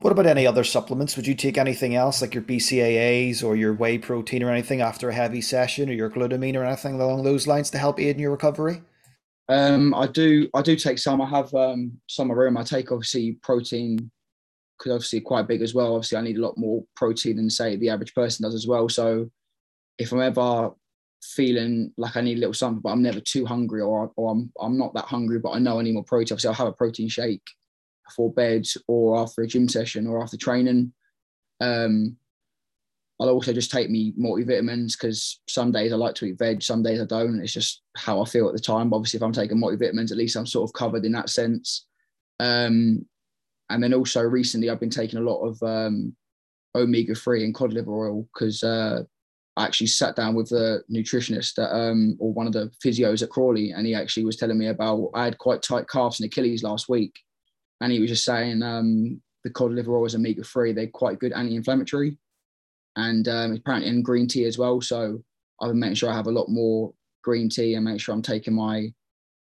what about any other supplements? Would you take anything else like your BCAAs or your whey protein or anything after a heavy session or your glutamine or anything along those lines to help aid in your recovery? Um, I do I do take some. I have um, some of room. I take obviously protein because obviously quite big as well. Obviously, I need a lot more protein than say the average person does as well. So if I'm ever feeling like I need a little something, but I'm never too hungry or, or I'm, I'm not that hungry, but I know I need more protein. Obviously, I'll have a protein shake before bed or after a gym session or after training. Um, I'll also just take me multivitamins because some days I like to eat veg, some days I don't. It's just how I feel at the time. But obviously, if I'm taking multivitamins, at least I'm sort of covered in that sense. Um, and then also recently, I've been taking a lot of um, omega three and cod liver oil because uh, I actually sat down with the nutritionist um, or one of the physios at Crawley, and he actually was telling me about I had quite tight calves and Achilles last week, and he was just saying um, the cod liver oil is omega three. They're quite good anti-inflammatory and um, apparently in green tea as well. So I've been making sure I have a lot more green tea and make sure I'm taking my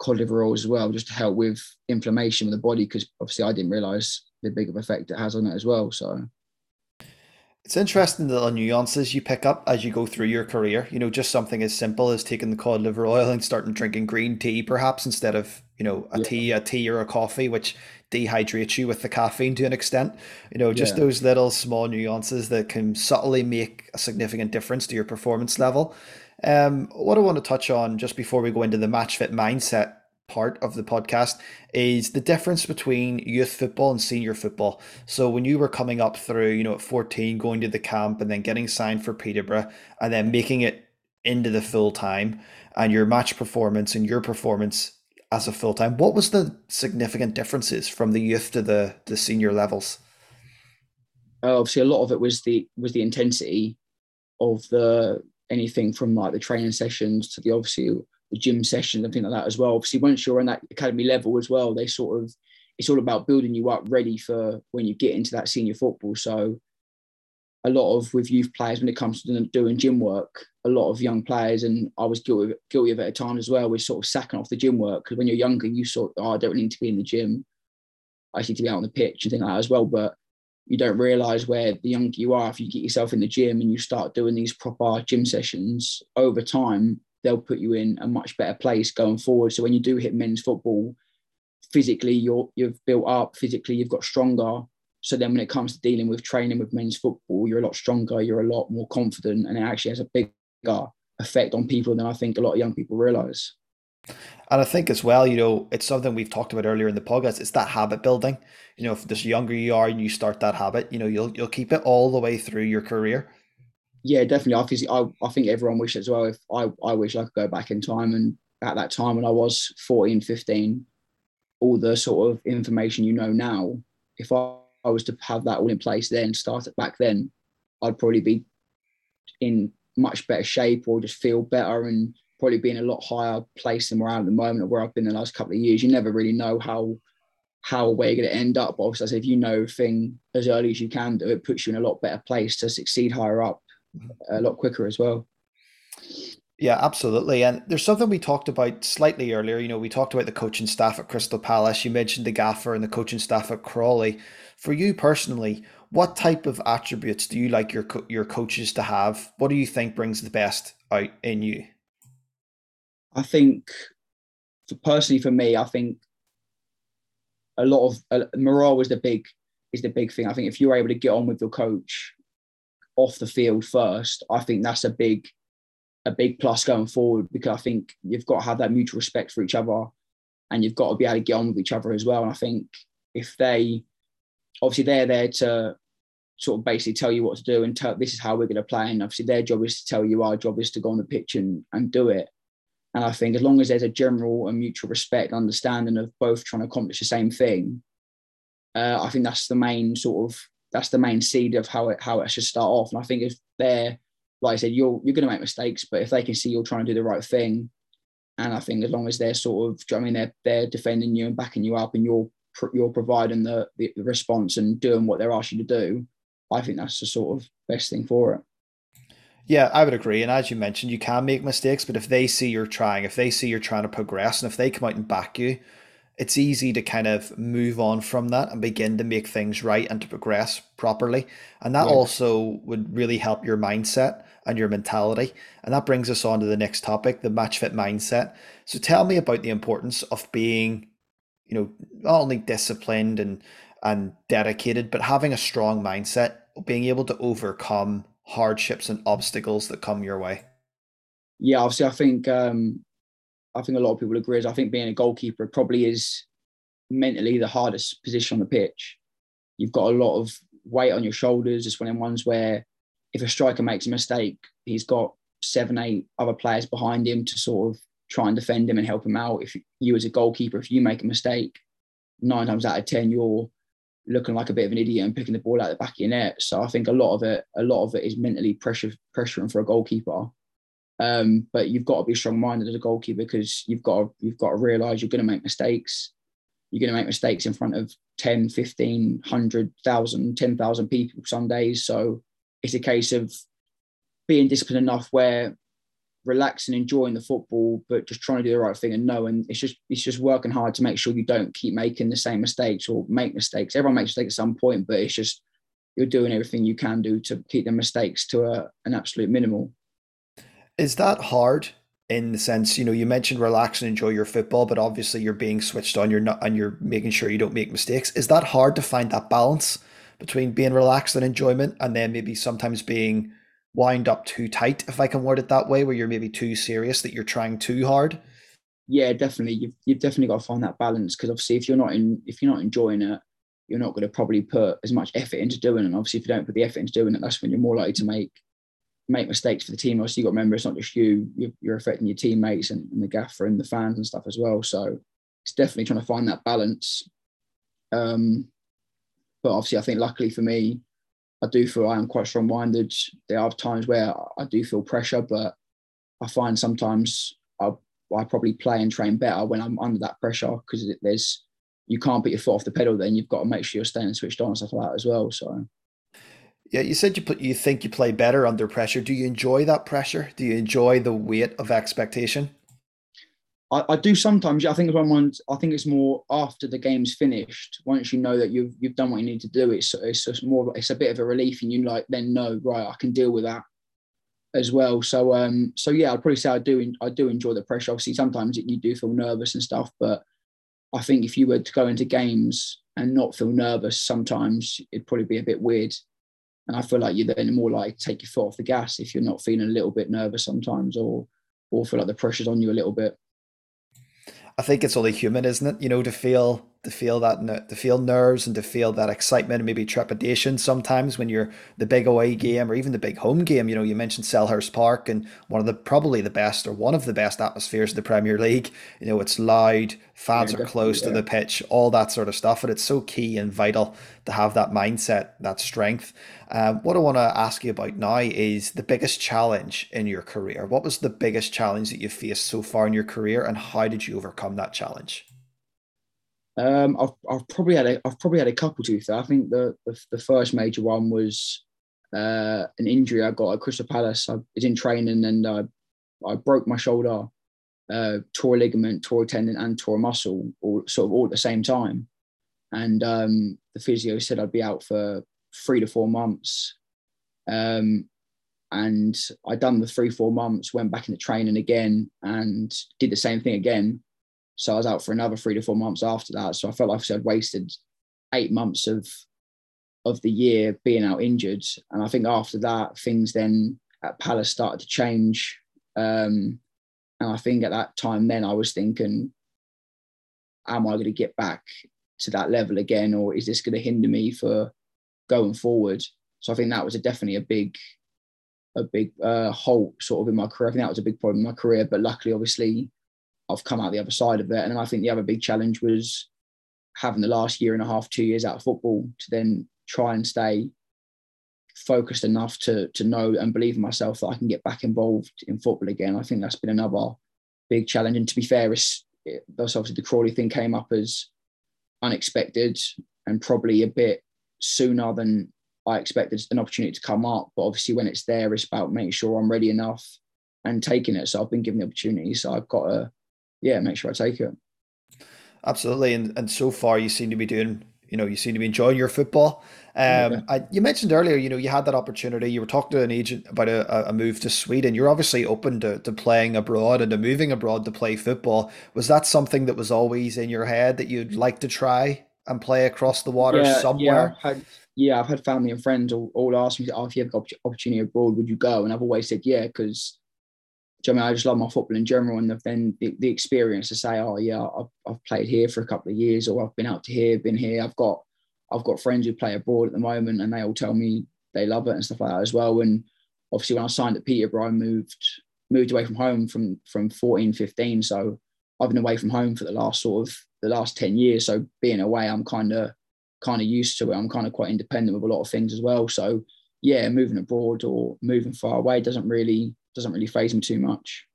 cod liver oil as well, just to help with inflammation of the body. Because obviously I didn't realize the big of effect it has on it as well. So it's interesting the nuances you pick up as you go through your career. You know, just something as simple as taking the cod liver oil and starting drinking green tea, perhaps instead of you know a yeah. tea, a tea or a coffee, which dehydrates you with the caffeine to an extent. You know, just yeah. those little small nuances that can subtly make a significant difference to your performance level. Um, what I want to touch on just before we go into the match fit mindset part of the podcast is the difference between youth football and senior football. So when you were coming up through, you know, at 14, going to the camp and then getting signed for Peterborough and then making it into the full time and your match performance and your performance as a full time, what was the significant differences from the youth to the the senior levels? Uh, obviously, a lot of it was the was the intensity of the anything from like the training sessions to the obviously the gym sessions and things like that as well. Obviously, once you're on that academy level as well, they sort of it's all about building you up ready for when you get into that senior football. So a lot of with youth players when it comes to doing gym work, a lot of young players, and I was guilty of, guilty of it at times as well, was sort of sacking off the gym work because when you're younger, you sort of, oh, I don't really need to be in the gym. I need to be out on the pitch and things like that as well. But you don't realize where the younger you are, if you get yourself in the gym and you start doing these proper gym sessions over time, they'll put you in a much better place going forward. So when you do hit men's football, physically you're you've built up, physically you've got stronger. So then when it comes to dealing with training with men's football, you're a lot stronger, you're a lot more confident, and it actually has a bigger effect on people than I think a lot of young people realize. And I think as well, you know, it's something we've talked about earlier in the podcast. It's that habit building. You know, if the younger you are and you start that habit, you know, you'll you'll keep it all the way through your career yeah, definitely. I think I, I think everyone wishes as well. If I, I wish I could go back in time and at that time when I was 14, 15, all the sort of information you know now, if I, I was to have that all in place then, start it back then, I'd probably be in much better shape or just feel better and probably be in a lot higher place than we're at at the moment or where I've been the last couple of years. You never really know how how where you're going to end up. But obviously, I if you know thing as early as you can do, it puts you in a lot better place to succeed higher up a lot quicker as well. Yeah, absolutely. And there's something we talked about slightly earlier. You know, we talked about the coaching staff at Crystal Palace. You mentioned the gaffer and the coaching staff at Crawley. For you personally, what type of attributes do you like your co- your coaches to have? What do you think brings the best out in you? I think, for personally, for me, I think a lot of uh, morale is the big is the big thing. I think if you're able to get on with your coach off the field first, I think that's a big a big plus going forward because I think you've got to have that mutual respect for each other and you've got to be able to get on with each other as well. And I think if they obviously they're there to sort of basically tell you what to do and tell this is how we're going to play. And obviously their job is to tell you our job is to go on the pitch and, and do it. And I think as long as there's a general and mutual respect, understanding of both trying to accomplish the same thing, uh, I think that's the main sort of that's the main seed of how it how it should start off. And I think if they're like I said, you're you're going to make mistakes, but if they can see you're trying to do the right thing, and I think as long as they're sort of, I mean, they're they're defending you and backing you up, and you're you're providing the, the response and doing what they're asking you to do, I think that's the sort of best thing for it. Yeah, I would agree. And as you mentioned, you can make mistakes, but if they see you're trying, if they see you're trying to progress, and if they come out and back you, it's easy to kind of move on from that and begin to make things right and to progress properly. And that yeah. also would really help your mindset and your mentality. And that brings us on to the next topic, the match fit mindset. So tell me about the importance of being, you know, not only disciplined and and dedicated, but having a strong mindset, being able to overcome hardships and obstacles that come your way. Yeah, obviously, I think um, I think a lot of people agree. Is I think being a goalkeeper probably is mentally the hardest position on the pitch. You've got a lot of weight on your shoulders. It's one of ones where if a striker makes a mistake, he's got seven, eight other players behind him to sort of try and defend him and help him out. If you, as a goalkeeper, if you make a mistake, nine times out of ten, you're looking like a bit of an idiot and picking the ball out the back of your net. So I think a lot of it, a lot of it is mentally pressure, pressuring for a goalkeeper. Um, but you've got to be strong-minded as a goalkeeper because you've got to, you've got to realise you're going to make mistakes. You're going to make mistakes in front of 10, 15, 100,000, 10,000 people some days. So it's a case of being disciplined enough where relaxing, enjoying the football, but just trying to do the right thing and knowing it's just it's just working hard to make sure you don't keep making the same mistakes or make mistakes. Everyone makes mistakes at some point, but it's just you're doing everything you can do to keep the mistakes to a, an absolute minimal. Is that hard in the sense, you know, you mentioned relax and enjoy your football, but obviously you're being switched on, you're not and you're making sure you don't make mistakes. Is that hard to find that balance between being relaxed and enjoyment and then maybe sometimes being wind up too tight, if I can word it that way, where you're maybe too serious that you're trying too hard? Yeah, definitely. You've you've definitely got to find that balance because obviously if you're not in if you're not enjoying it, you're not going to probably put as much effort into doing it. And obviously if you don't put the effort into doing it, that's when you're more likely to make make mistakes for the team. Also, you got to remember it's not just you, you're, affecting your teammates and, and, the gaffer and the fans and stuff as well. So it's definitely trying to find that balance. Um, but obviously, I think luckily for me, I do feel I am quite strong minded. There are times where I do feel pressure, but I find sometimes I, I probably play and train better when I'm under that pressure because there's you can't put your foot off the pedal. Then you've got to make sure you're staying switched on and stuff like that as well. So. Yeah, you said you put, you think you play better under pressure. Do you enjoy that pressure? Do you enjoy the weight of expectation? I, I do sometimes. I think once I think it's more after the game's finished. Once you know that you've you've done what you need to do, it's it's just more. It's a bit of a relief, and you like then know right. I can deal with that as well. So um so yeah, I'd probably say I do I do enjoy the pressure. Obviously, sometimes you do feel nervous and stuff, but I think if you were to go into games and not feel nervous, sometimes it'd probably be a bit weird. And I feel like you're then more like take your foot off the gas if you're not feeling a little bit nervous sometimes, or or feel like the pressure's on you a little bit. I think it's only human, isn't it? You know, to feel to feel that to feel nerves and to feel that excitement and maybe trepidation sometimes when you're the big away game or even the big home game. You know, you mentioned Selhurst Park and one of the probably the best or one of the best atmospheres in the Premier League. You know, it's loud, fans yeah, are close yeah. to the pitch, all that sort of stuff, and it's so key and vital to have that mindset, that strength. Uh, what I want to ask you about now is the biggest challenge in your career. What was the biggest challenge that you've faced so far in your career, and how did you overcome that challenge? Um, I've, I've probably had a, I've probably had a couple to I think the, the, the first major one was uh, an injury I got at Crystal Palace. I was in training and I, I broke my shoulder, uh, tore a ligament, tore a tendon, and tore a muscle, all sort of all at the same time. And um, the physio said I'd be out for three to four months. Um, and I'd done the three four months, went back into training again, and did the same thing again so I was out for another three to four months after that. So I felt like I'd wasted eight months of of the year being out injured. And I think after that, things then at Palace started to change. Um, and I think at that time, then I was thinking, am I going to get back to that level again, or is this going to hinder me for going forward? So I think that was a, definitely a big, a big uh, halt sort of in my career. I think that was a big problem in my career. But luckily, obviously, I've come out the other side of it. And I think the other big challenge was having the last year and a half, two years out of football to then try and stay focused enough to to know and believe in myself that I can get back involved in football again. I think that's been another big challenge. And to be fair, it's, it, that's obviously the Crawley thing came up as unexpected and probably a bit sooner than I expected an opportunity to come up. But obviously, when it's there, it's about making sure I'm ready enough and taking it. So I've been given the opportunity. So I've got to yeah, make sure I take it. Absolutely, and and so far you seem to be doing. You know, you seem to be enjoying your football. Um, yeah. I, you mentioned earlier, you know, you had that opportunity. You were talking to an agent about a, a move to Sweden. You're obviously open to, to playing abroad and to moving abroad to play football. Was that something that was always in your head that you'd like to try and play across the water yeah, somewhere? Yeah I've, had, yeah, I've had family and friends all, all ask me, oh, if you have got opportunity abroad, would you go? And I've always said, yeah, because I mean, I just love my football in general, and then the, the experience to say, oh yeah, I've, I've played here for a couple of years, or I've been out to here, been here. I've got I've got friends who play abroad at the moment, and they all tell me they love it and stuff like that as well. And obviously, when I signed at Peterborough, I moved moved away from home from from 14, 15. So I've been away from home for the last sort of the last 10 years. So being away, I'm kind of kind of used to it. I'm kind of quite independent with a lot of things as well. So yeah, moving abroad or moving far away doesn't really doesn't really phase me too much.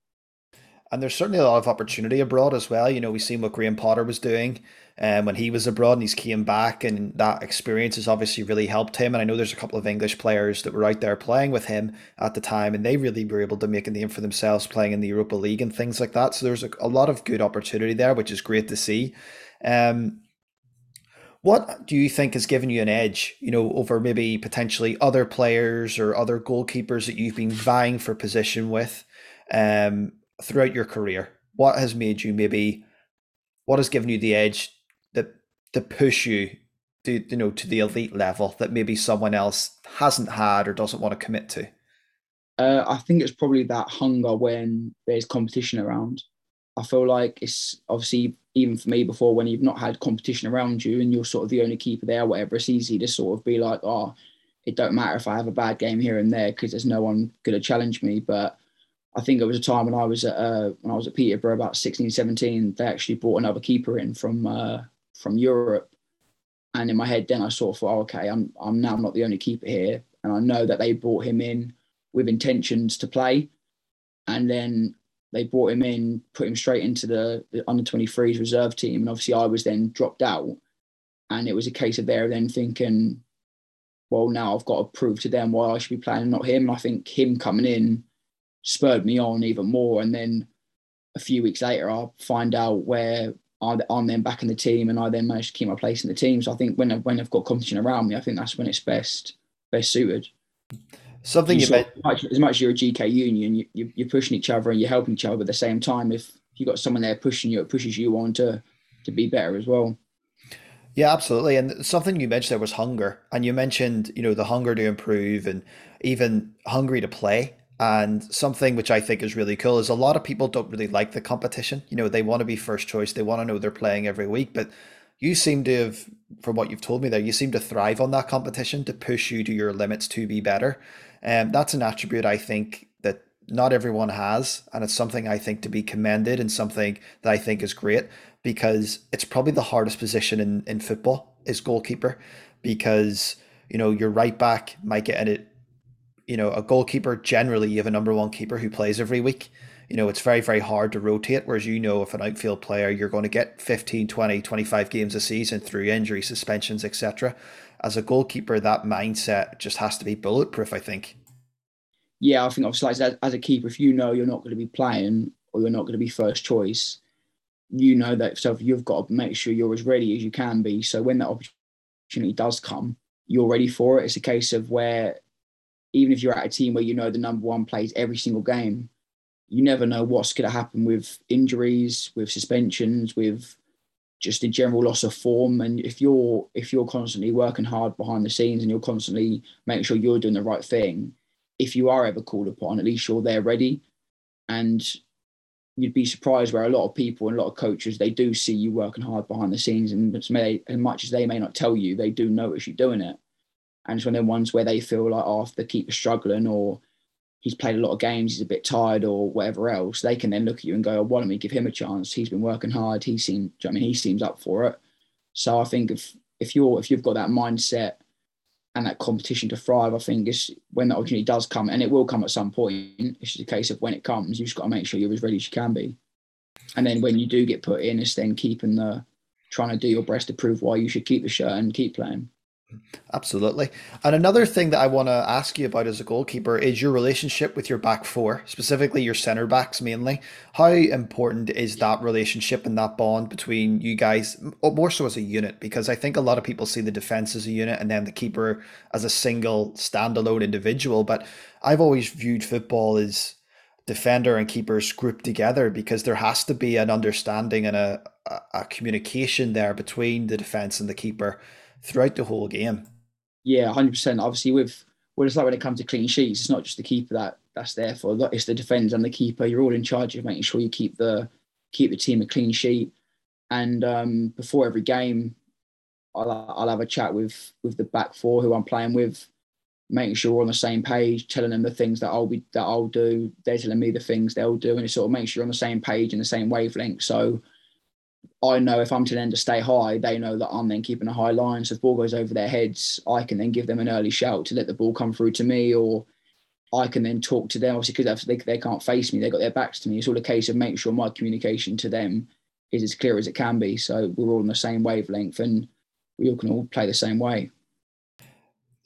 And there's certainly a lot of opportunity abroad as well. You know, we've seen what Graham Potter was doing um, when he was abroad and he's came back, and that experience has obviously really helped him. And I know there's a couple of English players that were out there playing with him at the time, and they really were able to make a name for themselves playing in the Europa League and things like that. So there's a, a lot of good opportunity there, which is great to see. Um, what do you think has given you an edge, you know, over maybe potentially other players or other goalkeepers that you've been vying for position with um, throughout your career? What has made you maybe, what has given you the edge that to push you to you know to the elite level that maybe someone else hasn't had or doesn't want to commit to? Uh, I think it's probably that hunger when there's competition around. I feel like it's obviously even for me before when you've not had competition around you and you're sort of the only keeper there, whatever, it's easy to sort of be like, oh, it don't matter if I have a bad game here and there because there's no one going to challenge me. But I think it was a time when I was at uh, when I was at Peterborough about 16, 17, they actually brought another keeper in from uh, from Europe. And in my head, then I sort of thought, oh, okay, I'm I'm now not the only keeper here, and I know that they brought him in with intentions to play. And then they brought him in, put him straight into the, the under 23s reserve team. And obviously, I was then dropped out. And it was a case of there then thinking, well, now I've got to prove to them why I should be playing, not him. And I think him coming in spurred me on even more. And then a few weeks later, I find out where I'm then back in the team, and I then managed to keep my place in the team. So I think when I've, when I've got competition around me, I think that's when it's best best suited. Something you, you bet- much, as much as you're a GK union, you, you, are pushing each other and you're helping each other. At the same time, if you got someone there pushing you, it pushes you on to to be better as well. Yeah, absolutely. And something you mentioned there was hunger, and you mentioned you know the hunger to improve and even hungry to play. And something which I think is really cool is a lot of people don't really like the competition. You know, they want to be first choice. They want to know they're playing every week, but you seem to have, from what you've told me there, you seem to thrive on that competition to push you to your limits to be better. And um, that's an attribute I think that not everyone has. And it's something I think to be commended and something that I think is great because it's probably the hardest position in, in football is goalkeeper because, you know, your right back might get in it. You know, a goalkeeper, generally, you have a number one keeper who plays every week you know, it's very, very hard to rotate. Whereas, you know, if an outfield player, you're going to get 15, 20, 25 games a season through injury, suspensions, etc as a goalkeeper, that mindset just has to be bulletproof. I think. Yeah, I think obviously as, as a keeper, if you know you're not going to be playing or you're not going to be first choice, you know that so you've got to make sure you're as ready as you can be. So when that opportunity does come, you're ready for it. It's a case of where even if you're at a team where you know the number one plays every single game, you never know what's going to happen with injuries, with suspensions, with just a general loss of form. And if you're if you're constantly working hard behind the scenes and you're constantly making sure you're doing the right thing, if you are ever called upon, at least you're there ready. And you'd be surprised where a lot of people and a lot of coaches they do see you working hard behind the scenes, and as, much as they may not tell you, they do notice you doing it. And it's one of the ones where they feel like, oh, if the keeper struggling or he's played a lot of games, he's a bit tired or whatever else, they can then look at you and go, oh, why don't we give him a chance? He's been working hard. He seems, I mean, he seems up for it. So I think if if you're if you've got that mindset and that competition to thrive, I think it's when that opportunity does come, and it will come at some point. It's just a case of when it comes, you've just got to make sure you're as ready as you can be. And then when you do get put in, it's then keeping the trying to do your best to prove why you should keep the shirt and keep playing. Absolutely. And another thing that I want to ask you about as a goalkeeper is your relationship with your back four, specifically your center backs mainly. How important is that relationship and that bond between you guys, oh, more so as a unit? Because I think a lot of people see the defense as a unit and then the keeper as a single standalone individual. But I've always viewed football as defender and keepers grouped together because there has to be an understanding and a, a communication there between the defense and the keeper throughout the whole game. Yeah, hundred percent. Obviously, with well, it's like when it comes to clean sheets, it's not just the keeper that that's there for. It's the defender and the keeper. You're all in charge of making sure you keep the keep the team a clean sheet. And um, before every game, I'll, I'll have a chat with with the back four who I'm playing with, making sure we're on the same page, telling them the things that I'll be that I'll do. They're telling me the things they'll do, and it sort of makes you're on the same page and the same wavelength. So I know if I'm to them to stay high, they know that I'm then keeping a high line. So if ball goes over their heads, I can then give them an early shout to let the ball come through to me, or I can then talk to them. Obviously, because they, they can't face me, they've got their backs to me. It's all a case of making sure my communication to them is as clear as it can be. So we're all on the same wavelength and we all can all play the same way.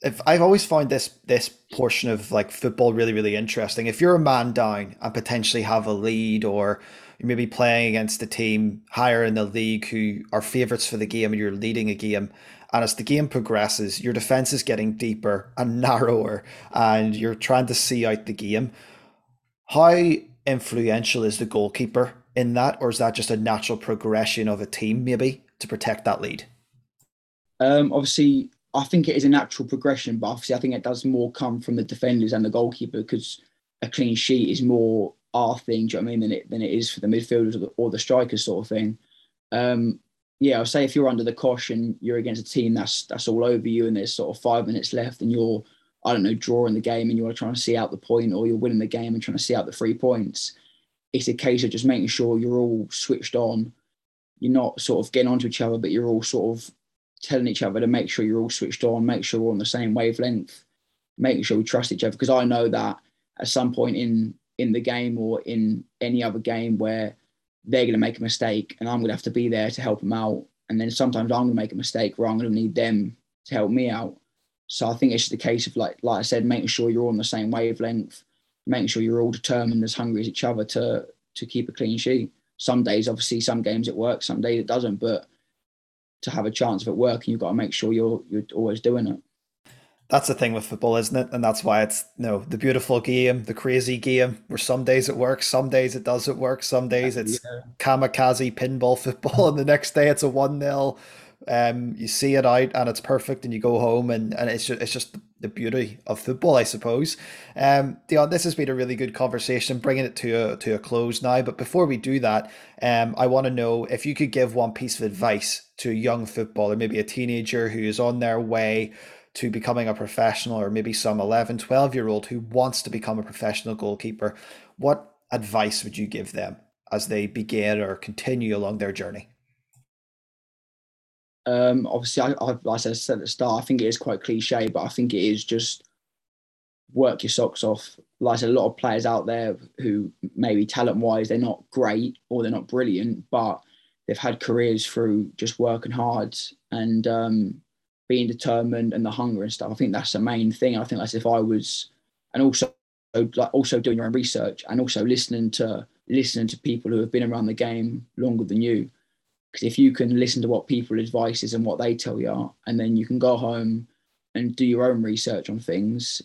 If I've always found this this portion of like football really really interesting. If you're a man down and potentially have a lead, or you may be playing against a team higher in the league who are favourites for the game, and you're leading a game, and as the game progresses, your defense is getting deeper and narrower, and you're trying to see out the game. How influential is the goalkeeper in that, or is that just a natural progression of a team, maybe to protect that lead? Um, obviously, I think it is a natural progression, but obviously, I think it does more come from the defenders and the goalkeeper because a clean sheet is more our thing. Do you know what I mean? Than it than it is for the midfielders or the, or the strikers, sort of thing. Um, yeah, I'll say if you're under the caution, you're against a team that's that's all over you, and there's sort of five minutes left, and you're I don't know drawing the game, and you're trying to see out the point, or you're winning the game and trying to see out the three points. It's a case of just making sure you're all switched on. You're not sort of getting onto each other, but you're all sort of telling each other to make sure you're all switched on, make sure we're on the same wavelength, making sure we trust each other. Because I know that at some point in in the game or in any other game where they're going to make a mistake and I'm going to have to be there to help them out. And then sometimes I'm going to make a mistake where I'm going to need them to help me out. So I think it's just a case of like, like I said, making sure you're all on the same wavelength, making sure you're all determined as hungry as each other to to keep a clean sheet. Some days, obviously, some games it works, some days it doesn't. But to have a chance of it working, you've got to make sure you're you're always doing it. That's the thing with football, isn't it? And that's why it's you know the beautiful game, the crazy game, where some days it works, some days it doesn't work, some days it's yeah. kamikaze pinball football, and the next day it's a one 0 um, you see it out and it's perfect, and you go home, and, and it's just it's just the beauty of football, I suppose. Um, Dion, this has been a really good conversation, bringing it to a to a close now. But before we do that, um, I want to know if you could give one piece of advice to a young footballer, maybe a teenager who is on their way to becoming a professional, or maybe some 11, 12 year old who wants to become a professional goalkeeper. What advice would you give them as they begin or continue along their journey? Um, obviously, I, I, like I said at the start, I think it is quite cliche, but I think it is just work your socks off. Like a lot of players out there who maybe talent wise they're not great or they're not brilliant, but they've had careers through just working hard and um, being determined and the hunger and stuff. I think that's the main thing. I think that's if I was, and also like also doing your own research and also listening to listening to people who have been around the game longer than you because if you can listen to what people advice is and what they tell you, and then you can go home and do your own research on things,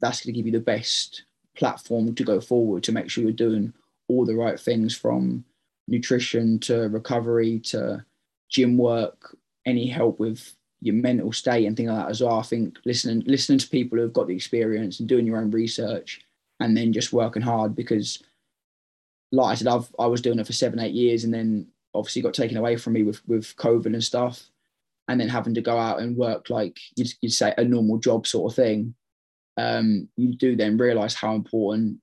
that's going to give you the best platform to go forward to make sure you're doing all the right things from nutrition to recovery to gym work, any help with your mental state and things like that as well. I think listening listening to people who have got the experience and doing your own research and then just working hard because like I said, I've I was doing it for seven, eight years and then obviously got taken away from me with with COVID and stuff, and then having to go out and work like you'd, you'd say a normal job sort of thing. Um, you do then realize how important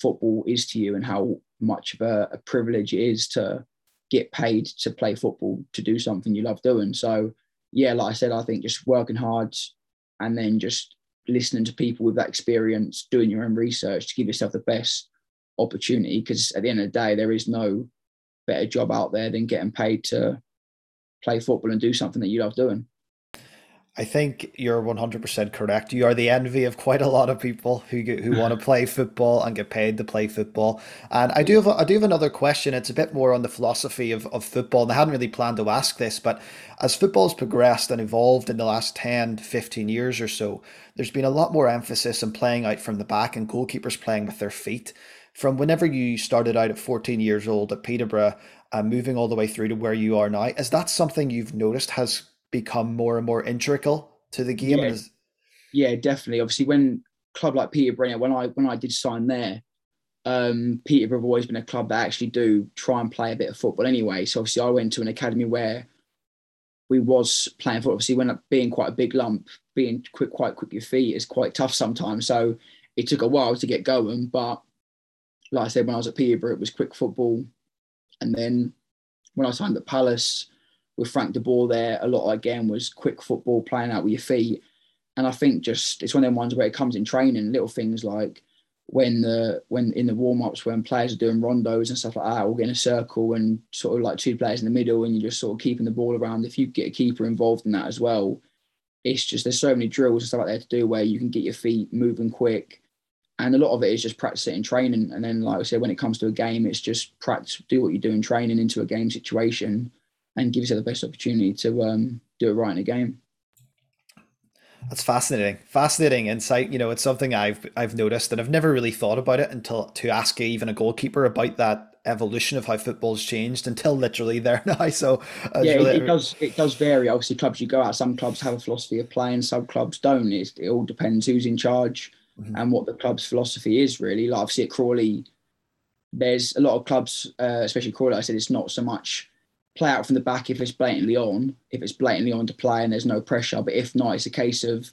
football is to you and how much of a, a privilege it is to get paid to play football to do something you love doing. So yeah, like I said, I think just working hard and then just listening to people with that experience, doing your own research to give yourself the best opportunity. Because at the end of the day, there is no better job out there than getting paid to play football and do something that you love doing. I think you're 100% correct. You are the envy of quite a lot of people who who want to play football and get paid to play football. And I do have a, I do have another question. It's a bit more on the philosophy of, of football. And I hadn't really planned to ask this, but as football's progressed and evolved in the last 10, 15 years or so, there's been a lot more emphasis on playing out from the back and goalkeepers playing with their feet. From whenever you started out at 14 years old at Peterborough and moving all the way through to where you are now, is that something you've noticed has become more and more integral to the game. Yeah, yeah definitely. Obviously, when club like Peterborough, when I when I did sign there, um, Peterborough have always been a club that actually do try and play a bit of football anyway. So obviously, I went to an academy where we was playing football. Obviously, when being quite a big lump, being quick, quite quick your feet is quite tough sometimes. So it took a while to get going, but like I said, when I was at Peterborough, it was quick football, and then when I signed at Palace, with Frank de Boer there, a lot again was quick football, playing out with your feet. And I think just it's one of them ones where it comes in training, little things like when the when in the warm ups when players are doing rondos and stuff like that, get in a circle and sort of like two players in the middle, and you're just sort of keeping the ball around. If you get a keeper involved in that as well, it's just there's so many drills and stuff like that to do where you can get your feet moving quick, and a lot of it is just practice in training. And then, like I said, when it comes to a game, it's just practice, do what you do in training into a game situation, and give yourself the best opportunity to um, do it right in a game. That's fascinating. Fascinating insight. You know, it's something I've I've noticed and I've never really thought about it until to ask even a goalkeeper about that evolution of how football's changed until literally there now. So uh, yeah, really... it, does it does vary. Obviously, clubs you go out, some clubs have a philosophy of playing, some clubs don't. It's, it all depends who's in charge mm-hmm. and what the club's philosophy is. Really, like obviously at Crawley, there's a lot of clubs, uh, especially Crawley. Like I said it's not so much play out from the back if it's blatantly on, if it's blatantly on to play and there's no pressure. But if not, it's a case of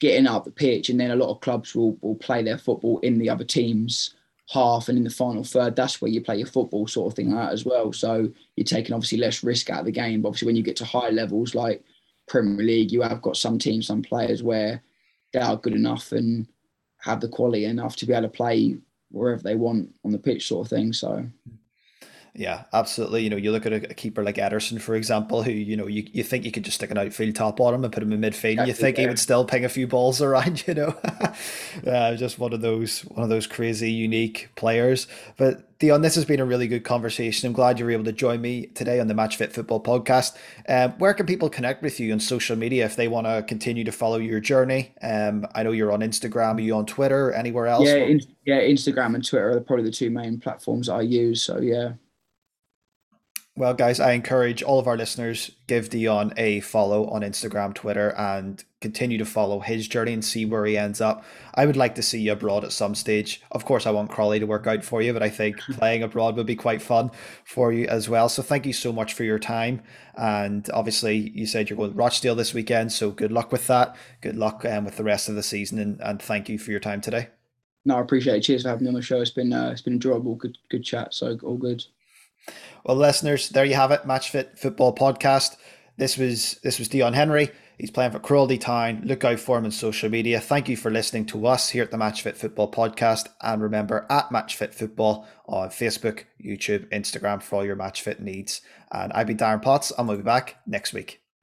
getting up the pitch, and then a lot of clubs will will play their football in the other team's half and in the final third. That's where you play your football sort of thing like as well. So you're taking obviously less risk out of the game. But obviously, when you get to high levels like Premier League, you have got some teams, some players where they are good enough and have the quality enough to be able to play wherever they want on the pitch, sort of thing. So. Yeah, absolutely. You know, you look at a, a, keeper like Ederson, for example, who you know you, you think you could just stick an outfield top on him and put him in midfield. you think he would still ping a few balls around. You know, uh, just one of those one of those crazy, unique players. But Dion, this has been a really good conversation. I'm glad you were able to join me today on the Match Fit Football podcast. Um, where can people connect with you on social media if they want to continue to follow your journey? Um, I know you're on Instagram. Are you on Twitter? Anywhere else? Yeah, in, yeah, Instagram and Twitter are probably the two main platforms I use. So yeah. Well, guys, I encourage all of our listeners give Dion a follow on Instagram, Twitter, and continue to follow his journey and see where he ends up. I would like to see you abroad at some stage. Of course, I want Crawley to work out for you, but I think playing abroad would be quite fun for you as well. So, thank you so much for your time. And obviously, you said you're going to Rochdale this weekend, so good luck with that. Good luck um, with the rest of the season, and, and thank you for your time today. No, I appreciate it. Cheers for having me on the show. It's been uh, it's been enjoyable. Good good chat. So all good. Well, listeners, there you have it. Match Fit Football Podcast. This was this was Dion Henry. He's playing for Crawley Town. Look out for him on social media. Thank you for listening to us here at the Match Fit Football Podcast. And remember, at Match Fit Football on Facebook, YouTube, Instagram for all your Match Fit needs. And I've been Darren Potts, and we'll be back next week.